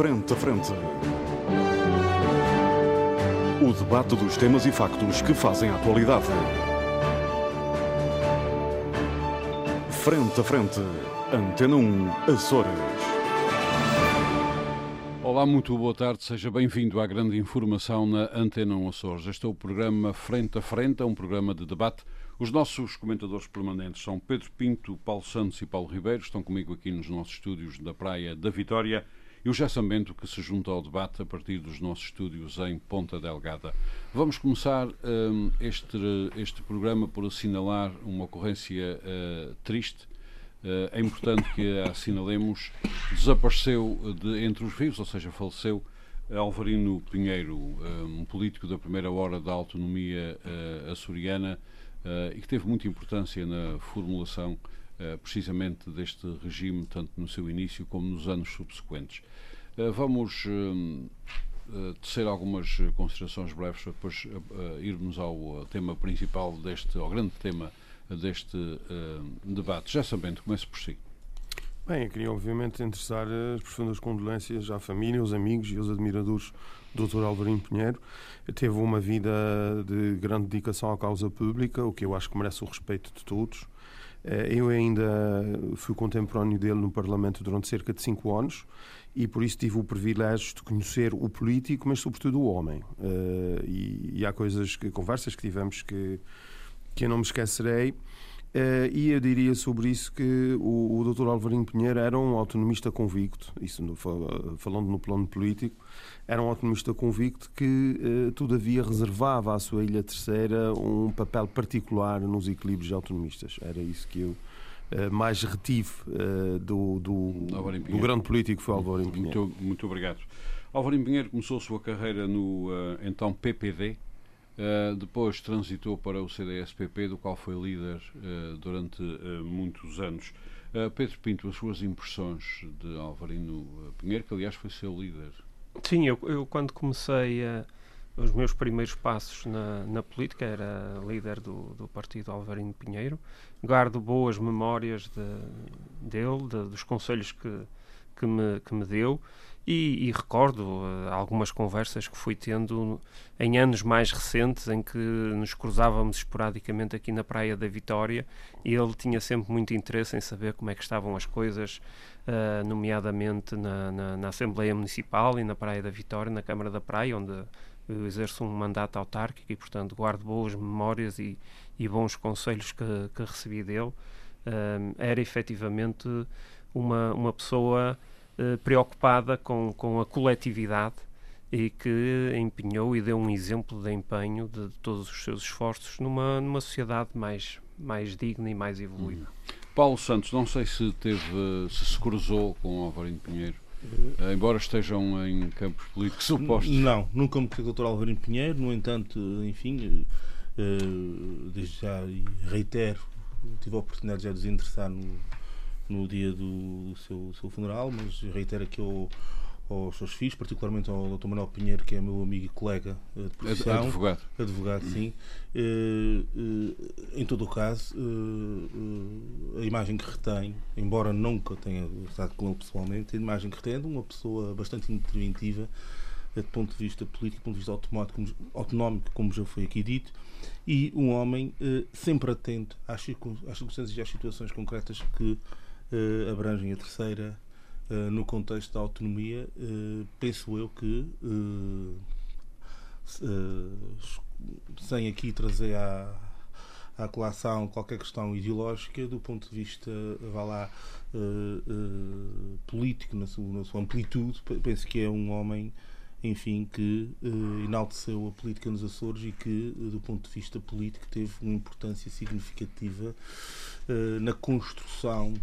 Frente a Frente. O debate dos temas e factos que fazem a atualidade. Frente a Frente. Antena 1, Açores. Olá, muito boa tarde, seja bem-vindo à grande informação na Antena 1 Açores. Este é o programa Frente a Frente, é um programa de debate. Os nossos comentadores permanentes são Pedro Pinto, Paulo Santos e Paulo Ribeiro, estão comigo aqui nos nossos estúdios da Praia da Vitória, e o Bento, que se junta ao debate a partir dos nossos estúdios em Ponta Delgada. Vamos começar um, este, este programa por assinalar uma ocorrência uh, triste, Uh, é importante que a assinalemos. Desapareceu de, entre os vivos, ou seja, faleceu Alvarino Pinheiro, um político da primeira hora da autonomia uh, açoriana uh, e que teve muita importância na formulação precisamente deste regime, tanto no seu início como nos anos subsequentes. vamos tecer algumas considerações breves para depois irmos ao tema principal deste, ao grande tema deste debate. Já sabendo, comece por si. Bem, eu queria obviamente endereçar as profundas condolências à família, aos amigos e aos admiradores do Dr. Alvarinho Pinheiro. Teve uma vida de grande dedicação à causa pública, o que eu acho que merece o respeito de todos. Eh, eu ainda fui contemporâneo dele no Parlamento durante cerca de cinco anos e por isso tive o privilégio de conhecer o político, mas sobretudo o homem. Eh, e, há coisas, que, conversas que tivemos que que eu não me esquecerei. Uh, e eu diria sobre isso que o, o Dr. Alvarinho Pinheiro era um autonomista convicto, isso no, falando no plano político, era um autonomista convicto que, uh, todavia, reservava à sua Ilha Terceira um papel particular nos equilíbrios autonomistas. Era isso que eu uh, mais retive do, do, do, grande político que foi Alvarinho Pinheiro. Muito, muito obrigado. Alvarinho Pinheiro começou a sua carreira no então PPD, Uh, depois transitou para o CDS-PP, do qual foi líder uh, durante uh, muitos anos. Pedro Pinto, as suas impressões de Alvarino Pinheiro, que aliás foi seu líder. Sim, eu, eu quando comecei os meus primeiros passos na, na política, era líder do, do partido Alvarino Pinheiro. Guardo boas memórias de, dele, de, dos conselhos que, que, me, que me deu e, e, recordo uh, algumas conversas que fui tendo em anos mais recentes em que nos cruzávamos esporadicamente aqui na Praia da Vitória e ele tinha sempre muito interesse em saber como é que estavam as coisas, uh, nomeadamente na, na, na, Assembleia Municipal e na Praia da Vitória, na Câmara da Praia, onde eu exerço um mandato autárquico e, portanto, guardo boas memórias e, e bons conselhos que, que recebi dele. Uh, era efetivamente uma, uma pessoa eh, preocupada com, com a coletividade e que empenhou e deu um exemplo de empenho de, de todos os seus esforços numa, numa sociedade mais, mais digna e mais evoluída. Hum. Paulo Santos, não sei se teve, se se cruzou com Alvarinho Pinheiro, uh, embora estejam em campos políticos opostos. Não, nunca me conheci o Dr. Alvarinho Pinheiro, no entanto, enfim, uh, desde já reitero, tive a oportunidade já de desinteressar no, no dia do, do seu, seu, funeral, mas reitero aqui ao, aos seus filhos, particularmente ao Dr. Manuel Pinheiro, que é meu amigo e colega eh, de profissão. Advogado. Advogado, sim. Uh, uh, em todo o caso, uh, a imagem que retém, embora nunca tenha estado com ele pessoalmente, a imagem que retém é de uma pessoa bastante interventiva do ponto de vista político, do ponto de vista autonómico, autonómico como já foi aqui dito, e um homem sempre atento às circunstâncias e às situações concretas que uh, abrangem a terceira uh, no contexto da autonomia, uh, penso eu que sem aqui trazer à, à colação qualquer questão ideológica, do ponto de vista, vá lá, político, na sua, na sua amplitude, penso que é um homem enfim, que uh, enalteceu a política nos Açores e que, do ponto de vista político, teve uma importância significativa na construção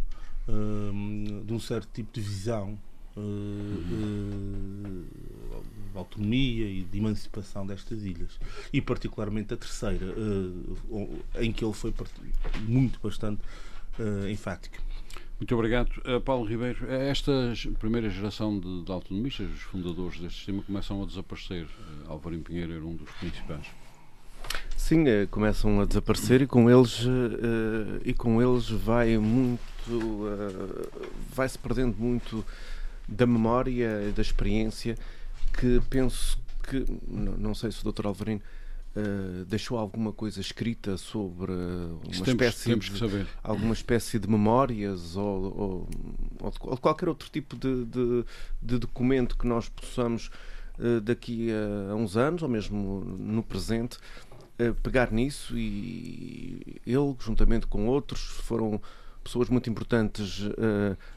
de um certo tipo de visão uh, uh, de autonomia e de emancipação destas ilhas. E particularmente a terceira, uh, em que ele foi muito bastante enfático. Muito obrigado. Uh, Paulo Ribeiro, esta primeira geração de, de, autonomistas, os fundadores deste sistema, começam a desaparecer. Uh, Álvaro Pinheiro era um dos principais. Sim, começam a desaparecer e com eles, e com eles vai muito uh, vai-se perdendo muito da memória, da experiência, que penso que, não, não sei se o Dr. Alvarino uh, deixou alguma coisa escrita sobre uma temos, espécie temos de, alguma espécie de memórias ou, ou, ou, de, qualquer outro tipo de, de, de documento que nós possamos uh, daqui a, uns anos ou mesmo no presente pegar nisso e ele juntamente com outros foram pessoas muito importantes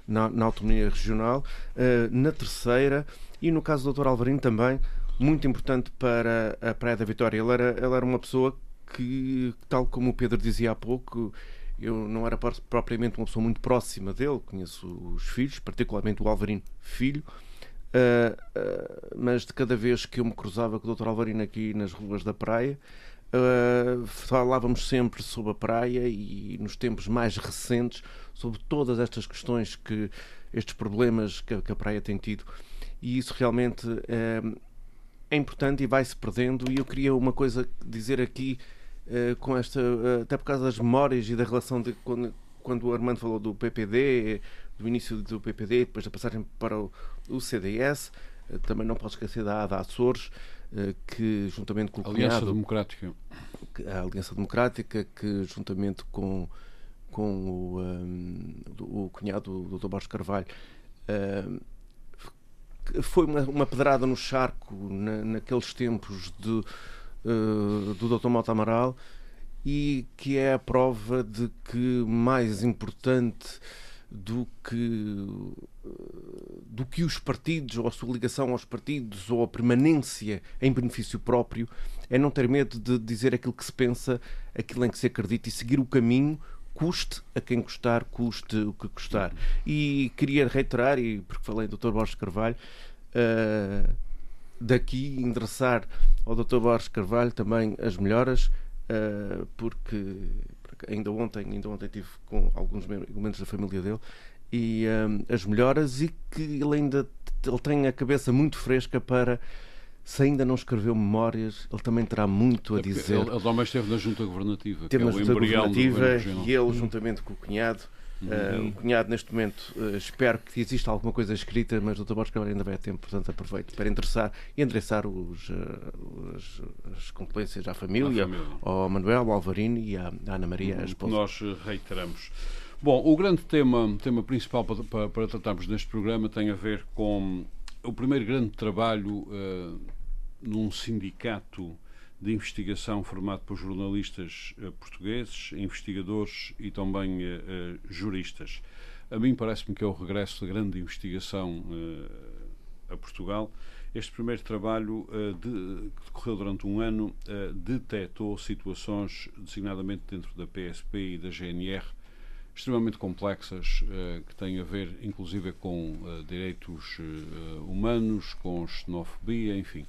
na, na, autonomia regional na terceira e no caso do Dr. Alvarino também muito importante para a Praia da Vitória. Ele era, ele era uma pessoa que, tal como o Pedro dizia há pouco, eu não era propriamente uma pessoa muito próxima dele, conheço os filhos, particularmente o Alvarino Filho, uh, uh, mas de cada vez que eu me cruzava com o Dr. Alvarino aqui nas ruas da praia, uh, falávamos sempre sobre a praia e nos tempos mais recentes sobre todas estas questões que estes problemas que, que a praia tem tido. E isso realmente é importante e vai-se perdendo. E eu queria uma coisa dizer aqui, uh, com esta, até por causa das memórias e da relação de quando, quando o Armando falou do PPD, do início do PPD, depois da passagem para o, o CDS, também não posso esquecer da ADA Açores, que juntamente com o Aliança cunhado, Democrática. A Aliança Democrática, que juntamente com, com o, um, o cunhado do Dr. Borges Carvalho foi uma, uma pedrada no charco na, naqueles tempos de, uh, do Dr. Mota Amaral e que é a prova de que mais importante do que do que os partidos ou a sua ligação aos partidos ou a permanência em benefício próprio é não ter medo de dizer aquilo que se pensa, aquilo em que se acredita e seguir o caminho custe a quem custar, custe o que custar. E queria reiterar, e porque falei do Dr. Borges Carvalho, uh, daqui endereçar ao Dr. Borges Carvalho também as melhoras, uh, porque, porque, ainda ontem, ainda ontem tive com alguns membros da família dele e uh, as melhoras e que ele ainda ele tem a cabeça muito fresca para se ainda não escreveu memórias, ele também terá muito a é dizer. Ele, ele também esteve na Junta Governativa, Teve é na Junta Governativa e ele, juntamente com o cunhado, uhum. uh, o cunhado neste momento, uh, espero que exista alguma coisa escrita, mas o Dr. Borges Câmara ainda vai a tempo, portanto aproveito para interessar e endereçar os, uh, os, as condolências à família, família, ao Manuel, ao Alvarino e à, à Ana Maria, uhum. a esposa. Nós reiteramos. Bom, o grande tema, tema principal para, para, para tratarmos neste programa tem a ver com o primeiro grande trabalho num sindicato de investigação formado por jornalistas uh, portugueses, investigadores e também uh, juristas. A mim parece-me que é o regresso da grande investigação a Portugal. Este primeiro trabalho, de, que decorreu durante um ano, detectou situações, designadamente dentro da PSP e da GNR, extremamente complexas, que têm a ver, inclusive, com direitos humanos, com xenofobia, enfim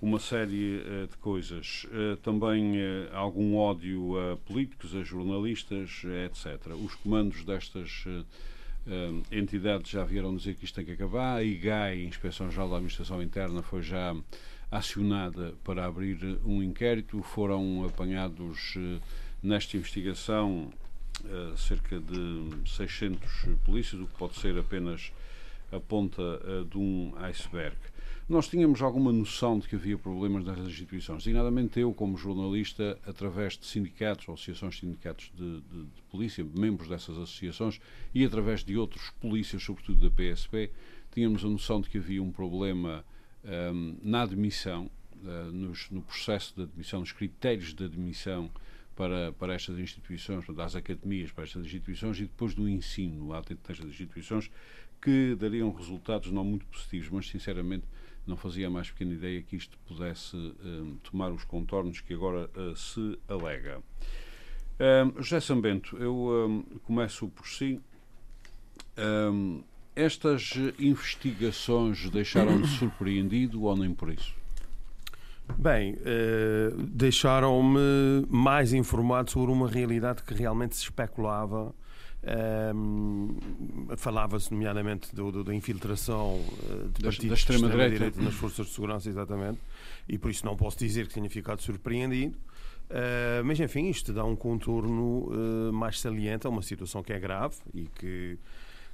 uma série de coisas. Também algum ódio a políticos, a jornalistas, etc. Os comandos destas entidades já vieram dizer que isto tem que acabar. A IGAI, Inspeção Geral da Administração Interna, foi já acionada para abrir um inquérito. Foram apanhados nesta investigação cerca de 600 polícias, o que pode ser apenas a ponta de um iceberg. Nós tínhamos alguma noção de que havia problemas nas instituições, designadamente eu, como jornalista, através de sindicatos, associações de sindicatos de, de, de polícia, membros dessas associações, e através de outros polícias, sobretudo da PSP, tínhamos a noção de que havia um problema um, na admissão, uh, nos, no processo de admissão, nos critérios de admissão para, para estas instituições, para as academias, para estas instituições e depois do ensino lá dentro destas instituições, que dariam resultados não muito positivos, mas sinceramente não fazia a mais pequena ideia que isto pudesse um, tomar os contornos que agora uh, se alega. Um, José Sambento, eu um, começo por si. Um, estas investigações deixaram-me surpreendido ou nem por isso? Bem, uh, deixaram-me mais informado sobre uma realidade que realmente se especulava. Um, Falava-se, nomeadamente, do, do, da infiltração uh, de partidos da extrema-direita extrema nas forças de segurança, exatamente, e por isso não posso dizer que tenha ficado surpreendido. Uh, mas, enfim, isto dá um contorno mais saliente a uma situação que é grave e que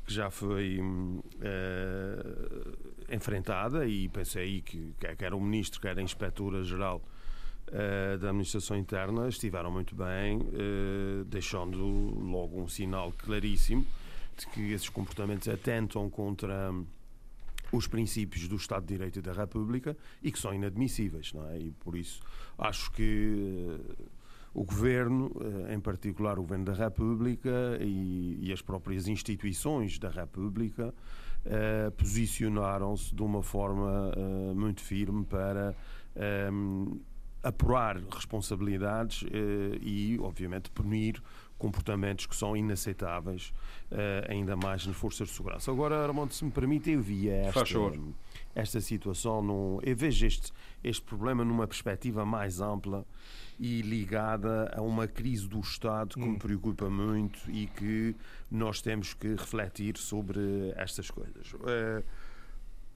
que já foi uh, enfrentada e pensei que quer o ministro, quer a inspetora-geral uh, da administração interna estiveram muito bem, uh, deixando logo um sinal claríssimo de que esses comportamentos atentam contra os princípios do Estado de Direito e da República e que são inadmissíveis, não é? E por isso acho que o Governo, eh, em particular o Governo da República e, e as próprias instituições da República, eh, posicionaram-se de uma forma eh, muito firme para apurar responsabilidades e, obviamente, punir comportamentos que são inaceitáveis, ainda mais nas forças de segurança. Agora, Armando, se me permite, eu vi esta, esta situação, num, eu vejo este, este problema numa perspectiva mais ampla e ligada a uma crise do Estado que hum. me preocupa muito e que nós temos que refletir sobre estas coisas. Uh,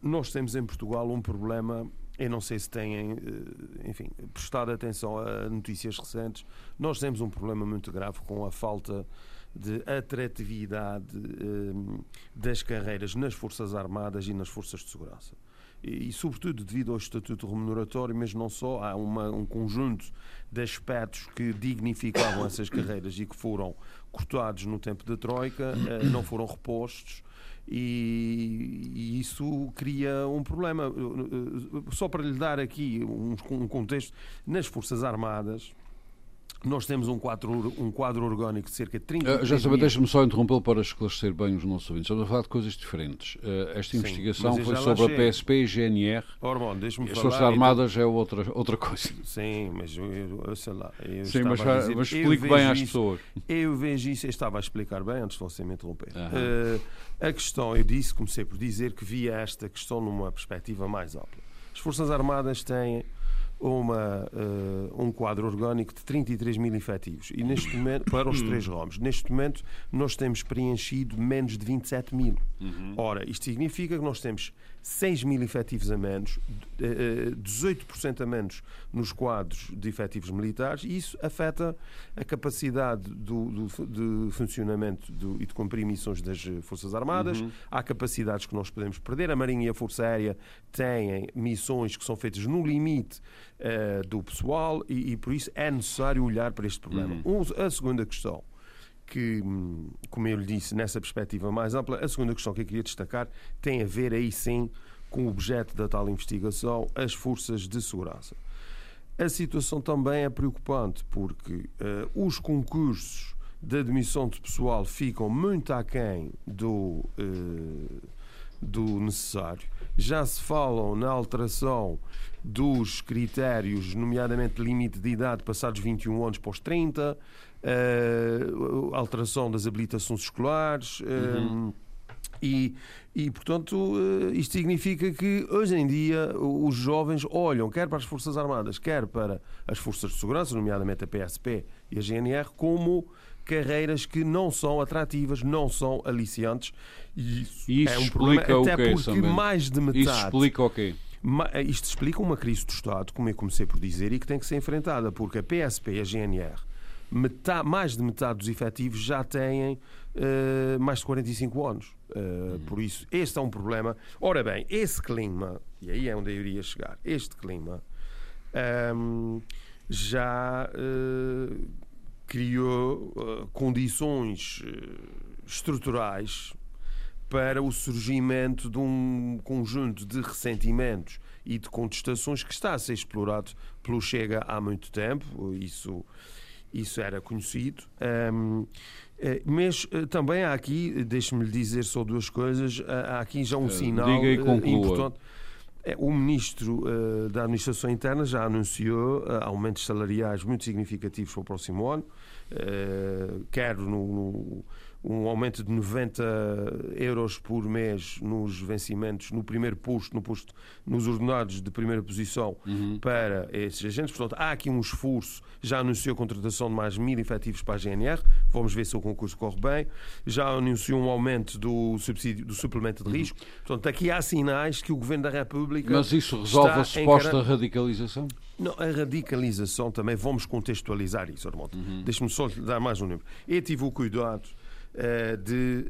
nós temos em Portugal um problema, eu não sei se têm, eh, enfim, prestado atenção a notícias recentes, nós temos um problema muito grave com a falta de atratividade uh, das carreiras nas Forças Armadas e nas Forças de Segurança e, sobretudo devido ao estatuto remuneratório, mas não só, há uma, um conjunto de aspectos que dignificavam essas carreiras e que foram cortados no tempo da Troika, eh, não foram repostos. E, e, isso cria um problema. Só para lhe dar aqui um, um contexto, nas Forças Armadas, nós temos um quadro, um quadro orgânico de cerca de 30 uh, Já sabe, deixe-me só interrompê-lo para esclarecer bem os nossos ouvintes. Estamos a falar de coisas diferentes. Uh, esta Sim, investigação foi sobre a PSP e GNR. Ormond, deixe-me As Forças Armadas é outra, outra coisa. Sim, mas eu, eu sei lá. Eu Sim, mas, dizer, mas explique bem às isso, pessoas. Eu vejo isso, eu estava a explicar bem antes de você me interromper. Uh, a questão, eu disse, comecei por dizer que via esta questão numa perspectiva mais ampla. As Forças Armadas têm uma, uh, um quadro orgânico de 33 mil efetivos e neste momento, para os três ROMs. Neste momento nós temos preenchido menos de 27 mil. Uhum. Ora, isto significa que nós temos 6 mil efetivos a menos, 18% a menos nos quadros de efetivos militares, e isso afeta a capacidade do, do de funcionamento do, e de cumprir missões das Forças Armadas. Uhum. Há capacidades que nós podemos perder. A Marinha e a Força Aérea têm missões que são feitas no limite uh, do pessoal, e, e, por isso é necessário olhar para este problema. Uhum. Um, a segunda questão que, como eu lhe disse, nessa perspectiva mais ampla, a segunda questão que eu queria destacar tem a ver aí sim com o objeto da tal investigação, as forças de segurança. A situação também é preocupante porque uh, os concursos de admissão de pessoal ficam muito aquém do, uh, do necessário. Já se falam na alteração dos critérios, nomeadamente limite de idade passados 21 anos para os 30, uh, alteração das habilitações escolares. Uhum. E, e, portanto, isto significa que hoje em dia os jovens olham quer para as Forças Armadas, quer para as Forças de Segurança, nomeadamente a PSP e a GNR, como carreiras que não são atrativas, não são aliciantes. E isso, isso é um problema, até porque também. mais de metade. Isso explica o quê? Isto explica uma crise do Estado, como eu comecei por dizer, e que tem que ser enfrentada, porque a PSP e a GNR metade, mais de metade dos efetivos já têm uh, mais de 45 anos. Uh, uhum. Por isso, este é um problema. Ora bem, esse clima, e aí é onde eu iria chegar, este clima um, ehm, já uh, criou condições estruturais para o surgimento de um conjunto de ressentimentos e de contestações que está a ser explorado pelo Chega há muito tempo. Isso isso era conhecido. Um, eh, mas eh, também há aqui, deixe-me lhe dizer só duas coisas, há aqui já um sinal importante. O Ministro da Administração Interna já anunciou aumentos salariais muito significativos para o próximo ano, quer no, no um aumento de 90 euros por mês nos vencimentos, no primeiro posto, no posto, nos ordenados de primeira posição uhum. para esses agentes. Portanto, há aqui um esforço. Já anunciou a contratação de mais mil efetivos para a GNR. Vamos ver se o concurso corre bem. Já anunciou um aumento do subsídio, do suplemento de uhum. risco. Portanto, aqui há sinais que o Governo da República. Mas isso resolve a suposta radicalização? Não, a radicalização também, vamos contextualizar isso, Armando. Uhum. Deixe-me só dar mais um número. Eu tive o cuidado de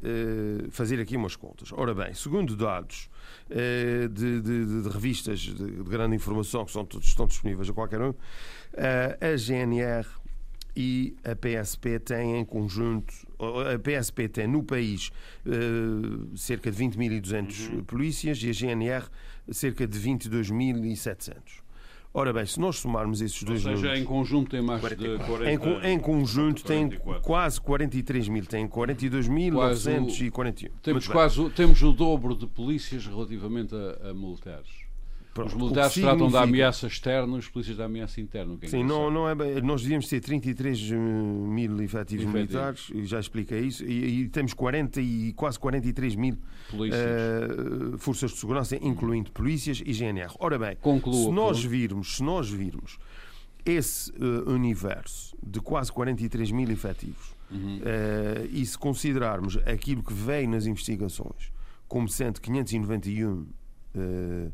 uh, fazer aqui umas contas. Ora bem, segundo dados uh, de, de, de, revistas de, de, grande informação que são, estão disponíveis a qualquer um, a GNR e a PSP têm em conjunto, a PSP tem no país cerca de 20.200 uhum. polícias e a GNR cerca de 22.700. Ora bem, se nós somarmos esses dois números... Ou seja, números, em conjunto tem mais 44. de 40... Em, em conjunto 44. tem quase 43 mil, tem 42.941. Temos, quase, temos o dobro de polícias relativamente a, a militares. Pronto, os militares tratam da ameaça externa, os polícias da ameaça interna. É Sim, não, não é bem, nós devíamos ter 33 mil efetivos militares, já expliquei isso, e, e, temos 40 e quase 43 mil uh, forças de segurança, incluindo polícias e GNR. Ora bem, Conclua, se nós virmos, se nós virmos esse uh, universo de quase 43 mil efetivos uhum. uh, e se considerarmos aquilo que veio nas investigações como sendo 591 uh, uh,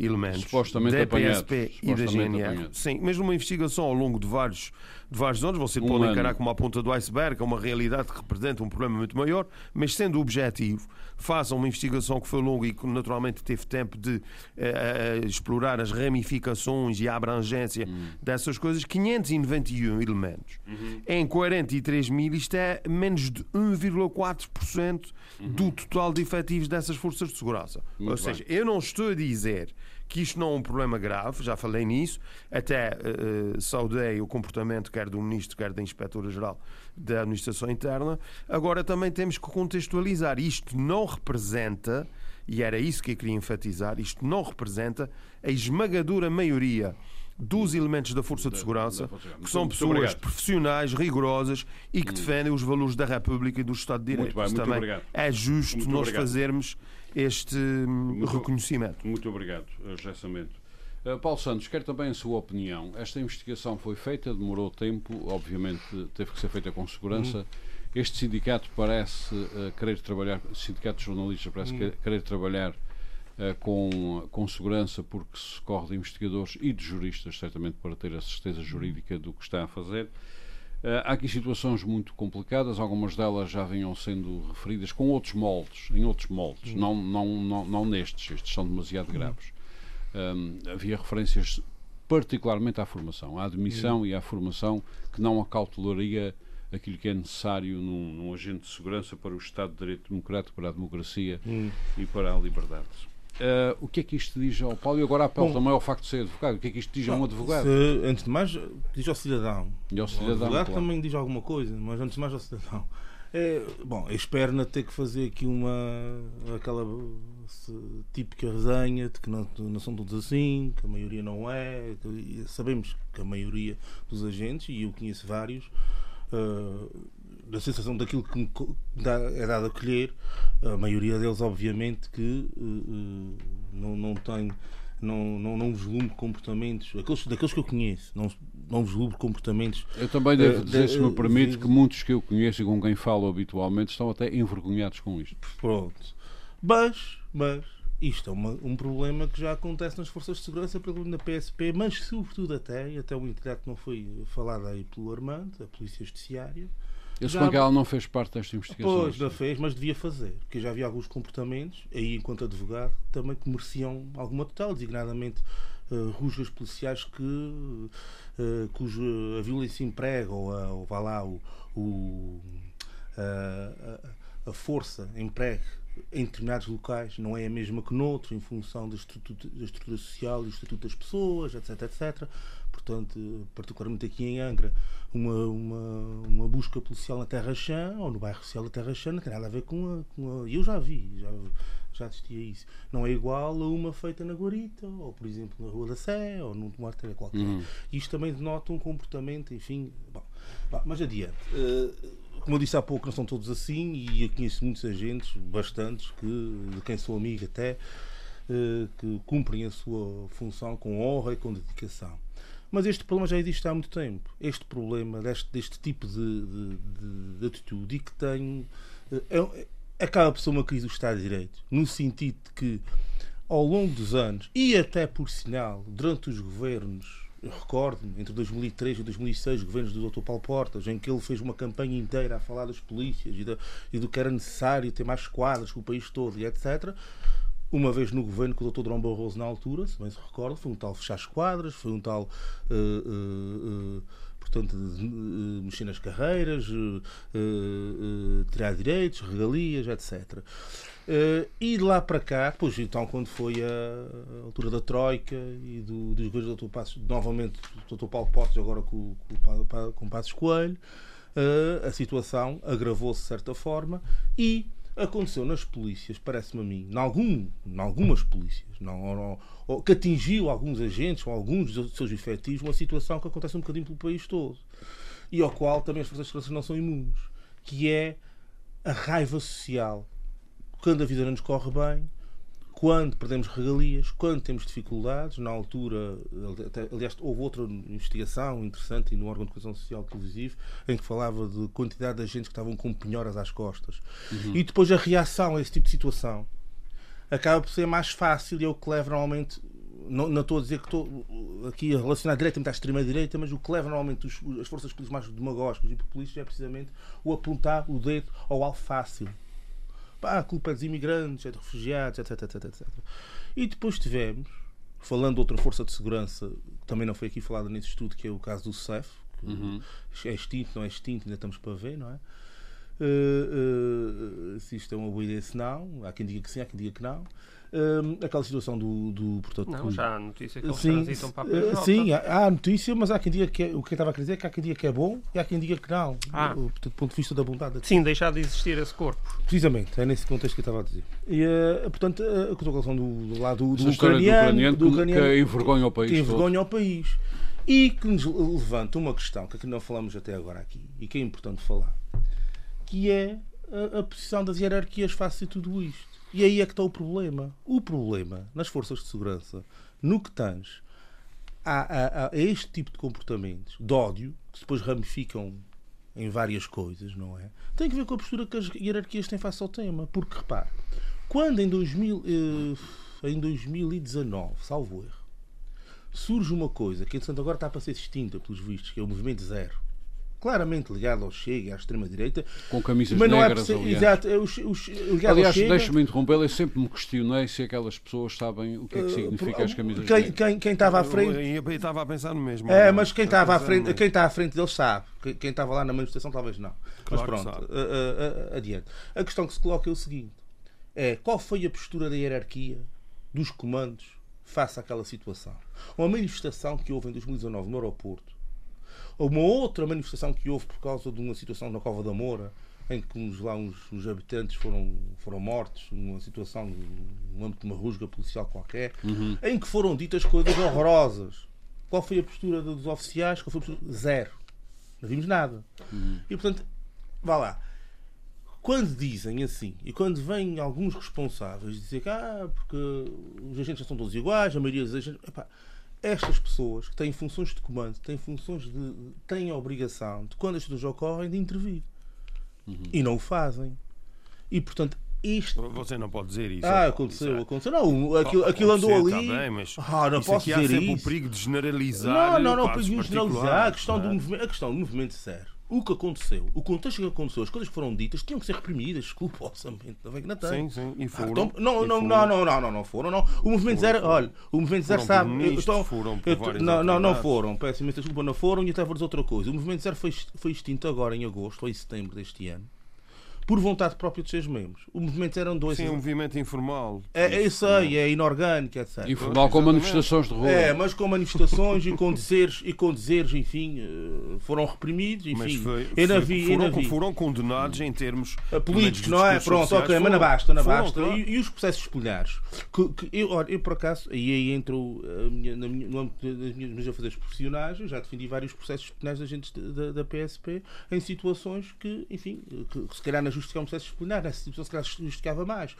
elementos Supostamente da PSP e da GNR. Apanhados. Sim, mas numa investigação ao longo de vários, de vários anos, você um pode ano. encarar como a ponta do iceberg, é uma realidade que representa um problema muito maior, mas sendo objetivo, façam uma investigação que foi longa e que naturalmente teve tempo de uh, uh, explorar as ramificações e a abrangência uhum. dessas coisas. 591 elementos uhum. em 43 mil, isto é menos de 1,4% uhum. do total de efetivos dessas forças de segurança. Muito Ou seja, bem. eu não estou a dizer que isto não é um problema grave, já falei nisso, até uh, saudei o comportamento quer do Ministro, quer da Inspetora-Geral da Administração Interna. Agora também temos que contextualizar. Isto não representa, e era isso que eu queria enfatizar, isto não representa a esmagadora maioria dos elementos da Força de Segurança, que são pessoas profissionais, rigorosas e que hum. defendem os valores da República e do Estado de Direito. Muito bem, muito também obrigado. é justo muito nós obrigado. fazermos este muito, reconhecimento. Muito obrigado, José Samento. Uh, Paulo Santos, quero também a sua opinião. Esta investigação foi feita, demorou tempo, obviamente teve que ser feita com segurança. Uhum. Este sindicato parece uh, querer trabalhar, sindicato de jornalistas parece uhum. querer trabalhar uh, com, com segurança porque se corre de investigadores e de juristas, certamente para ter a certeza jurídica do que está a fazer. Há aqui situações muito complicadas, algumas delas já vinham sendo referidas com outros moldes, em outros moldes, não, não, não, não nestes, estes são demasiado graves. Um, havia referências particularmente à formação, à admissão e à formação que não acautelaria aquilo que é necessário num, num, agente de segurança para o Estado de Direito Democrático, para a democracia hum. e para a liberdade. Uh, o que é que isto diz ao Paulo? E agora apelo Bom, também ao facto de ser advogado. O que é que isto diz a um advogado? Se, antes de mais, diz ao cidadão. E ao cidadão. O advogado claro. também diz alguma coisa, mas antes de mais ao cidadão. É, bom, a Esperna ter que fazer aqui uma. aquela típica resenha de que não, não são todos assim, que a maioria não é. Sabemos que a maioria dos agentes, e eu conheço vários, uh, da sensação daquilo que me dá, é dado a colher, a maioria deles, obviamente, que uh, não, não tem. Não, não, não vislumbro comportamentos, aqueles, daqueles que eu conheço, não, não vislumbro comportamentos. Eu também devo dizer, se me permite, que muitos que eu conheço e com quem falo habitualmente estão até envergonhados com isto. Pronto. Mas, mas isto é uma, um problema que já acontece nas forças de segurança, pelo na PSP, mas sobretudo até, e até o intellecto não foi falado aí pelo Armando, a Polícia Judiciária, eu suponho que ela não fez parte desta investigação. Pois, não fez, mas devia fazer, porque já havia alguns comportamentos, aí enquanto advogado, também que mereciam alguma total, designadamente uh, rusgas policiais que, uh, cuja a violência emprega, ou, a, ou vá lá, o, o a, a, força empregue em determinados locais não é a mesma que noutro, em função da estrutura, da estrutura social e do estatuto das pessoas, etc, etc. Portanto, particularmente aqui em Angra, uma, uma, uma busca policial na Terra Chã, ou no bairro social da Terra Chã, não tem nada a ver com a. Com a eu já vi, já, já assisti a isso. Não é igual a uma feita na Guarita, ou por exemplo na Rua da Sé, ou num tomate qualquer. Uhum. Isto também denota um comportamento, enfim. Bom, mas adiante. Uh, como eu disse há pouco, não são todos assim, e eu conheço muitos agentes, bastantes, que, de quem sou amigo até, uh, que cumprem a sua função com honra e com dedicação. Mas este problema já existe há muito tempo. Este problema deste, deste tipo de, de, de, de atitude e que tem. É, é, acaba por ser uma crise do Estado de Direito, no sentido de que, ao longo dos anos, e até por sinal, durante os governos eu recordo-me, entre 2003 e 2006, governos do Dr. Paulo Portas, em que ele fez uma campanha inteira a falar das polícias e, da, e do que era necessário ter mais quadras com o país todo e etc. Uma vez no governo com o Dr. Drão Barroso na altura, se bem se recorda, foi um tal fechar as quadras, foi um tal. Uh, uh, uh, portanto, mexer nas carreiras, tirar direitos, regalias, etc. E de lá para cá, depois então quando foi a altura da Troika e do, dos governos do Dr. Passos, novamente do Dr. Paulo Portes, agora com, com, com Passos Coelho, a situação agravou-se de certa forma e aconteceu nas polícias, parece-me a mim, em, algum, em algumas polícias, não, não, ou, que atingiu alguns agentes ou alguns dos seus efetivos, uma situação que acontece um bocadinho pelo país todo. E ao qual também as forças de segurança não são imunes, que é a raiva social. Quando a vida não nos corre bem, quando perdemos regalias, quando temos dificuldades, na altura, aliás, houve outra investigação interessante no órgão de coesão social televisivo em que falava de quantidade de agentes que estavam com penhoras às costas. Uhum. E depois a reação a esse tipo de situação acaba por ser mais fácil e é o que leva normalmente. Não, não estou a dizer que estou aqui a relacionar diretamente à extrema-direita, mas o que leva normalmente os, as forças políticas mais demagógicas e populistas é precisamente o apontar o dedo ao alvo fácil pá, a culpa é dos imigrantes, é dos refugiados, etc, etc, etc. E depois tivemos, falando de outra força de segurança, também não foi aqui falada nesse estudo, que é o caso do CEF, uhum. é extinto, não é extinto, ainda estamos para ver, não é? Uh, uh, se isto é uma boa ideia, se não, há quem diga que sim, há quem diga que não aquela situação do, do portanto, não, já há notícia que eles sim, transitam para a PJ. Eh, sim, há, há notícia, mas há quem diga que é, o que eu estava a dizer é que há quem diga que é bom e há quem diga que não. Ah. Do, do ponto de vista da bondade. Sim, deixar de existir esse corpo. Precisamente, é nesse contexto que eu estava a dizer. E, uh, portanto, a colocação do, do lado do, do, ucraniano, do, ucraniano, do ucraniano que envergonha o país. Que envergonha o país. E que nos levanta uma questão que aqui não falamos até agora aqui e que é importante falar, que é a, a posição das hierarquias face a tudo isto. E aí é que está o problema. O problema nas forças de segurança, no que tens a, a, a este tipo de comportamentos, de ódio, que depois ramificam em várias coisas, não é? Tem que ver com a postura que as hierarquias têm face ao tema. Porque, repare, quando em, 2000, eh, em 2019, salvo erro, surge uma coisa que, entretanto, agora está para ser extinta, pelos vistos, que é o Movimento Zero, claramente ligado ao Chega, à extrema-direita. Com camisas mas não é negras, é aliás. Exato, é os, os, aliás, deixa-me interrompê-lo, eu sempre me questionei se aquelas pessoas sabem o que é que eh, significa uh, as camisas quem, negras. Quem, quem estava à frente... Eu, eu estava a pensar no mesmo. É, mas quem estava à frente, quem está à frente deles sabe. Quem estava lá na manifestação talvez não. Claro mas pronto, uh, uh, adiante. A questão que se coloca é o seguinte. É, qual foi a postura da hierarquia dos comandos face àquela situação? Uma manifestação que houve em 2019 no aeroporto uma outra manifestação que houve por causa de uma situação na Cova da Moura, em que uns, lá uns, uns habitantes foram, foram mortos, numa situação, no âmbito de uma rusga policial qualquer, uhum. em que foram ditas coisas horrorosas. Qual foi a postura dos oficiais? Qual foi a postura? Zero. Não vimos nada. Uhum. E portanto, vá lá. Quando dizem assim, e quando vêm alguns responsáveis dizer que ah, porque os agentes já são todos iguais, a maioria dos agentes. Epá, estas pessoas que têm funções de comando, têm funções de. têm a obrigação de, quando as coisas ocorrem, de intervir. Uhum. E não o fazem. E, portanto, isto. Você não pode dizer isso. Ah, aconteceu, aconteceu. Não, aquilo, aquilo andou ali. Tá bem, mas ah, não posso dizer há sempre isso. o perigo de generalizar. Não, não, não, o perigo de generalizar. A questão, é? do movimento, a questão do movimento sério o que aconteceu, o contexto que aconteceu, as coisas que foram ditas tinham que ser reprimidas. Não vem que não tem. Sim, sim, e foram. Ah, então, não, não, não, não, não, não, não foram, não. O movimento foram, zero, olha, o movimento zero sabe. Ministros, então, foram por eu, não, não, não foram, peço imensa desculpa, não foram e até vou dizer outra coisa. O movimento zero foi, foi extinto agora em agosto ou em setembro deste ano por vontade própria dos seus membros. O movimento eram dois. Sim, um movimento informal. É, é isso aí, é inorgânico, etc. Informal com manifestações de rua. É, mas com manifestações e com dizeres, e com dizeres, enfim, eh, foram reprimidos, enfim. Mas foi, foi, vi, foram, vi. foram condenados em termos eh, políticos, não é? Pronto, sociais, ok, mas não basta, não basta. Claro. E, e, os processos disciplinares? Que, que, eu, eu, por acaso, e aí entro a minha, na minha, no âmbito das minhas, minhas fazeres profissionais, eu já defendi vários processos disciplinares de agentes da, da PSP em situações que, enfim, que, que se calhar na justiça é um processo disciplinar nessa situação se calhar justificava mais.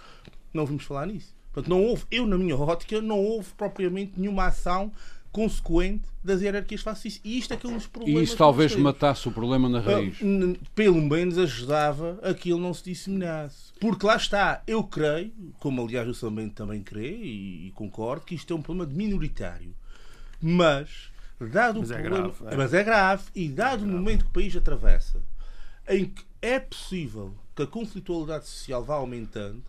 Não vimos falar nisso. Portanto, não houve, eu na minha ótica, não houve propriamente nenhuma ação consequente das hierarquias fascistas. E isto é que é um dos problemas. E isso talvez matasse o problema na raiz. Uh, pelo menos ajudava a que ele não se disseminasse. Porque lá está, eu creio, como aliás o também, também crê e, e concordo, que isto é um problema de minoritário. Mas dado Mas o é problema, grave, é. mas é grave e dado o momento que o país atravessa, em que é possível que a conflitualidade social vá aumentando,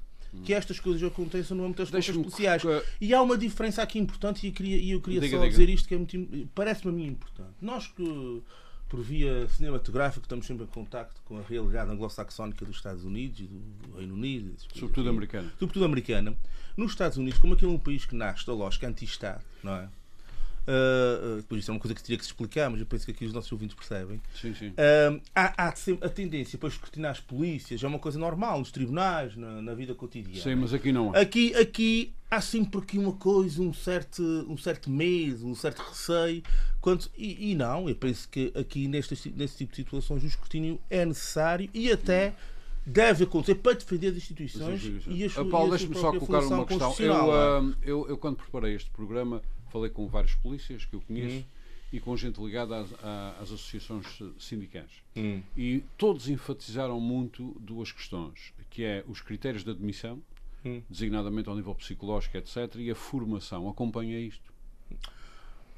que estas coisas aconteçam no âmbito das forças policiais. que- E há uma diferença aqui importante e eu queria, e eu queria Diga, só diga. dizer isto que é muito, parece-me a mim importante. Nós que por via cinematográfica estamos sempre em contacto com a realidade anglo-saxónica dos Estados Unidos e do Reino Unido, coisas Sobretudo assim americano. sobretudo americana, nos Estados Unidos, como aquele é um país que nasce da lógica anti-Estado, não é? Uh, uh, por isso é uma coisa que teria que se explicar, mas eu penso que aqui os nossos ouvintes percebem. Sim, sim. Uh, há, há sempre a tendência para escrutinar as polícias, é uma coisa normal nos tribunais, na, na vida cotidiana. Sim, mas aqui não há. Aqui, aqui há sempre aqui uma coisa, um certo, um certo medo, um certo receio. Quanto, e, e não, eu penso que aqui nestes, neste tipo de situações o escrutínio é necessário e até deve acontecer para defender as instituições e sua, Ah, Paulo, e a sua deixa-me só colocar uma questão. Eu, é? ah, eu, eu, quando preparei este programa, falei com vários polícias que eu conheço Uhum. e com gente ligada às, às associações sindicais. Hum. E todos enfatizaram muito duas questões, que é os critérios de admissão, Hum. designadamente ao nível psicológico, etc., e a formação. Acompanha isto.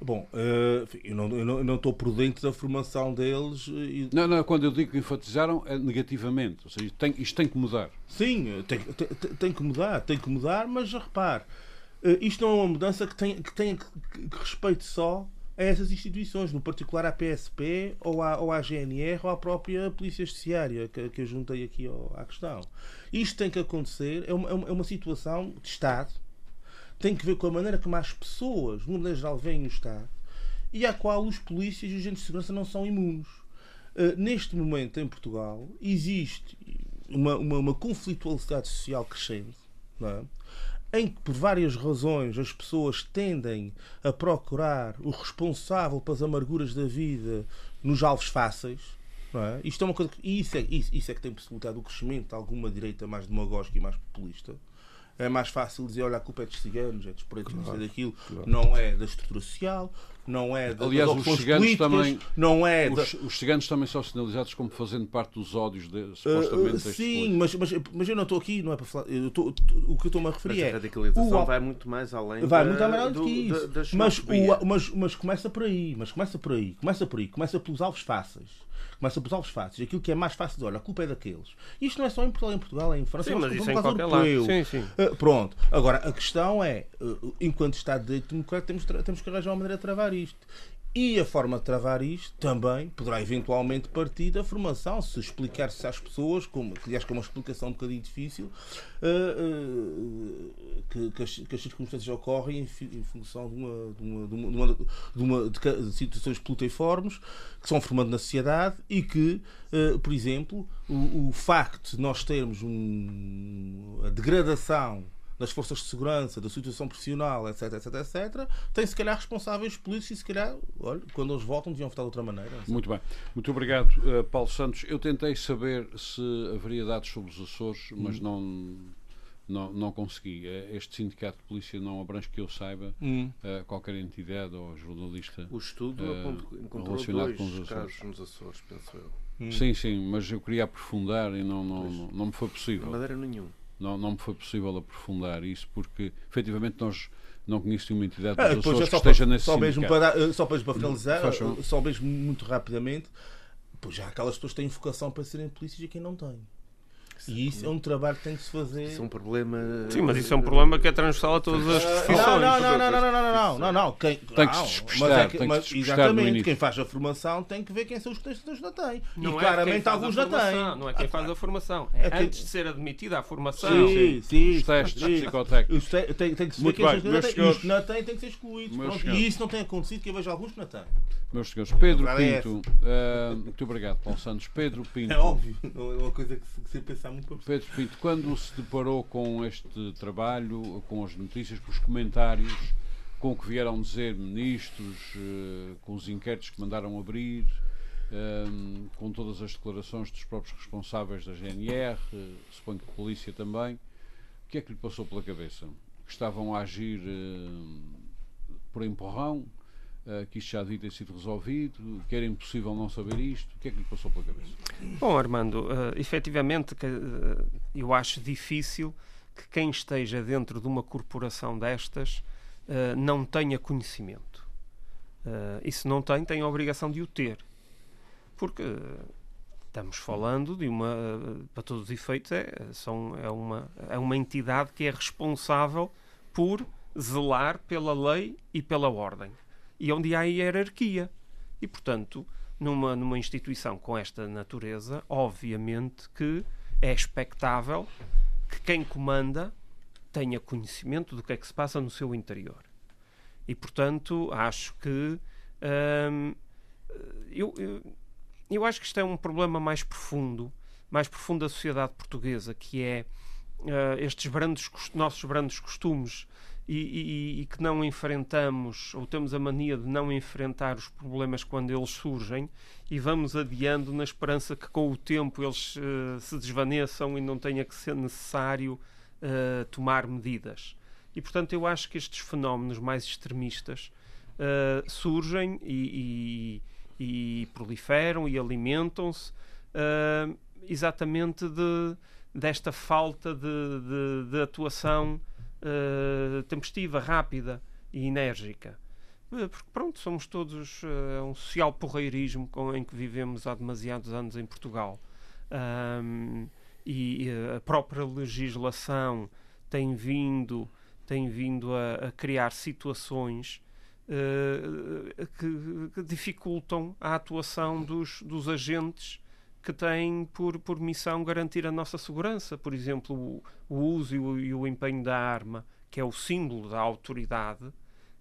Bom, eh, eu não eu não- eu não estou por dentro da formação deles. e- Não, não, quando eu digo que enfatizaram, é negativamente. Ou seja, tem- isto tem que mudar. Sim, tem, tem, tem que mudar, tem que mudar, mas repare, isto não é uma mudança que tenha que, que, que respeite só a essas instituições, no particular à PSP, ou à, ou à GNR, ou à própria Polícia Judiciária, que, que eu juntei aqui ao- à questão. Isto tem que acontecer, é uma, é uma- é situação de Estado, tem que ver com a maneira como as pessoas, uma maneira geral, veem o Estado, e à qual os polícias e os agentes de segurança não são imunes. Uh, neste momento, em Portugal, existe uma, uma, uma conflitualidade social crescente, não é? Em que, por várias razões, as pessoas tendem a procurar o responsável pelas amarguras da vida nos alvos fáceis. É? Isto é uma coisa que, isso, é, isso, isso é que tem possibilitado o crescimento de alguma direita mais demagógica e mais populista. É mais fácil dizer, olha, a culpa é dos ciganos, é dos pretos, não sei daquilo. Não é da estrutura social, não é da, Aliás, os ciganos também- não é da, Os, os ciganos também são sinalizados como fazendo parte dos ódios, de, Uh, supostamente, uh, sim, mas, mas, mas eu não estou aqui, não é para falar. eu estou- o que eu estou-me a Mas referir a é. radicalização o- vai muito mais além Vai da- muito mais além do do- que isso. da mas, o, mas, mas começa por aí, mas começa por aí, começa por aí, começa pelos alvos fáceis. Começa pelos alvos fáceis, aquilo que é mais fácil de olha, a culpa é daqueles. Isto não é só em Portugal, em Portugal, é em França, Sim, é mas é isso um em qualquer europeu. lado. Sim, sim. Uh, pronto. Agora, a questão é, uh, enquanto Estado de Direito Democrático, temos, temos que arranjar uma maneira de travar isto. E a forma de travar isto também poderá eventualmente partir da formação, se explicar-se às pessoas, como, aliás que é uma explicação um bocadinho difícil, uh, uh, que, que, as, que as circunstâncias ocorrem em, em função de uma, de uma, de uma, de de situações pluteiformes que se vão formando na sociedade e que, uh, por exemplo, o, o facto de nós termos um, a degradação das forças de segurança, da situação profissional, etc, etc, etc, tem se calhar responsáveis políticos e se calhar, olha, quando eles voltam deviam votar de outra maneira. Muito bem. Muito obrigado, eh, Paulo Santos. Eu tentei saber se haveria dados sobre os Açores, mas não, não, não consegui. Eh, Este sindicato de polícia não abrange que eu saiba Hum. eh, qualquer entidade ou jornalista. O estudo apontou- encontrou relacionado dois com os Açores. casos nos Açores, penso eu. Hum. Sim, sim, mas eu queria aprofundar e não, não, não, não me foi Na possível. Madeira nenhum. Não, não me foi possível aprofundar isso porque, efetivamente, nós não conhecemos nenhuma entidade Ah, dos depois, Açores é que só, esteja para, nesse só, mesmo para, dar- só para, para finalizar, Faz favor. só mesmo muito rapidamente, pois já aquelas pessoas têm vocação para serem polícias e quem não tem. E isso é um trabalho que tem que se fazer. Isso é um problema. Sim, mas isso é um problema que é transversal a todas as Ah, profissões. Não, não, não, não, não, não, não, não, não, não. Quem, Tem que se despistar, mas é que- tem que mas, se despistar no Exatamente, quem faz a formação tem que ver quem são os que não têm. Não e é claramente quem faz a alguns já têm. formação, Não é quem faz a formação. É, É quem- antes de ser admitida à formação. Sim, sim. Os testes psicotécnicos. Os te- Tem, tem que se ver quem são os que têm. E os que não têm têm que ser excluídos. E isso não tem acontecido, que eu vejo alguns que não têm. Meus senhores, Pedro Pinto, eh, muito obrigado, Paulo Santos. Pedro Pinto, É óbvio, é uma coisa que se, que muito perceber. Pedro Pinto, quando se deparou com este trabalho, com as notícias, com os comentários, com o que vieram dizer ministros, eh, com os inquéritos que mandaram abrir, eh, com todas as declarações dos próprios responsáveis da GNR, eh, suponho que a polícia também, o que é que lhe passou pela cabeça? Que estavam a agir eh, por empurrão? Eh, que isto já devia ter sido resolvido, que era impossível não saber isto, o que é que lhe passou pela cabeça? Bom, Armando, eh, efetivamente que, eh, eu acho difícil que quem esteja dentro de uma corporação destas eh, não tenha conhecimento. Uh, e se não tem, tem a obrigação de o ter. Porque estamos falando de uma, para todos os efeitos, é, são, é, uma, é uma entidade que é responsável por zelar pela lei e pela ordem. E onde há hierarquia. E, portanto, numa, numa instituição com esta natureza, obviamente que é expectável que quem comanda tenha conhecimento do que é que se passa no seu interior. E, portanto, acho que. Hum, eu, eu, eu, acho que isto é um problema mais profundo, mais profundo da sociedade portuguesa, que é uh, estes brandos, nossos brandos costumes e, e, e, que não enfrentamos, ou temos a mania de não enfrentar os problemas quando eles surgem e vamos adiando na esperança que com o tempo eles uh, se desvaneçam e não tenha que ser necessário uh, tomar medidas. E portanto eu acho que estes fenómenos mais extremistas uh, surgem e, e, proliferam e alimentam-se exatamente de, desta falta de, de, de atuação uh, tempestiva, rápida e enérgica. Uh, porque, pronto, somos todos uh, um social porreirismo com, em que vivemos há demasiados anos em Portugal. Um, e a própria legislação tem vindo, tem vindo a, a criar situações uh, que, que, dificultam a atuação dos, dos agentes que têm por, por missão garantir a nossa segurança. Por exemplo, o, o uso e o, e o, empenho da arma, que é o símbolo da autoridade.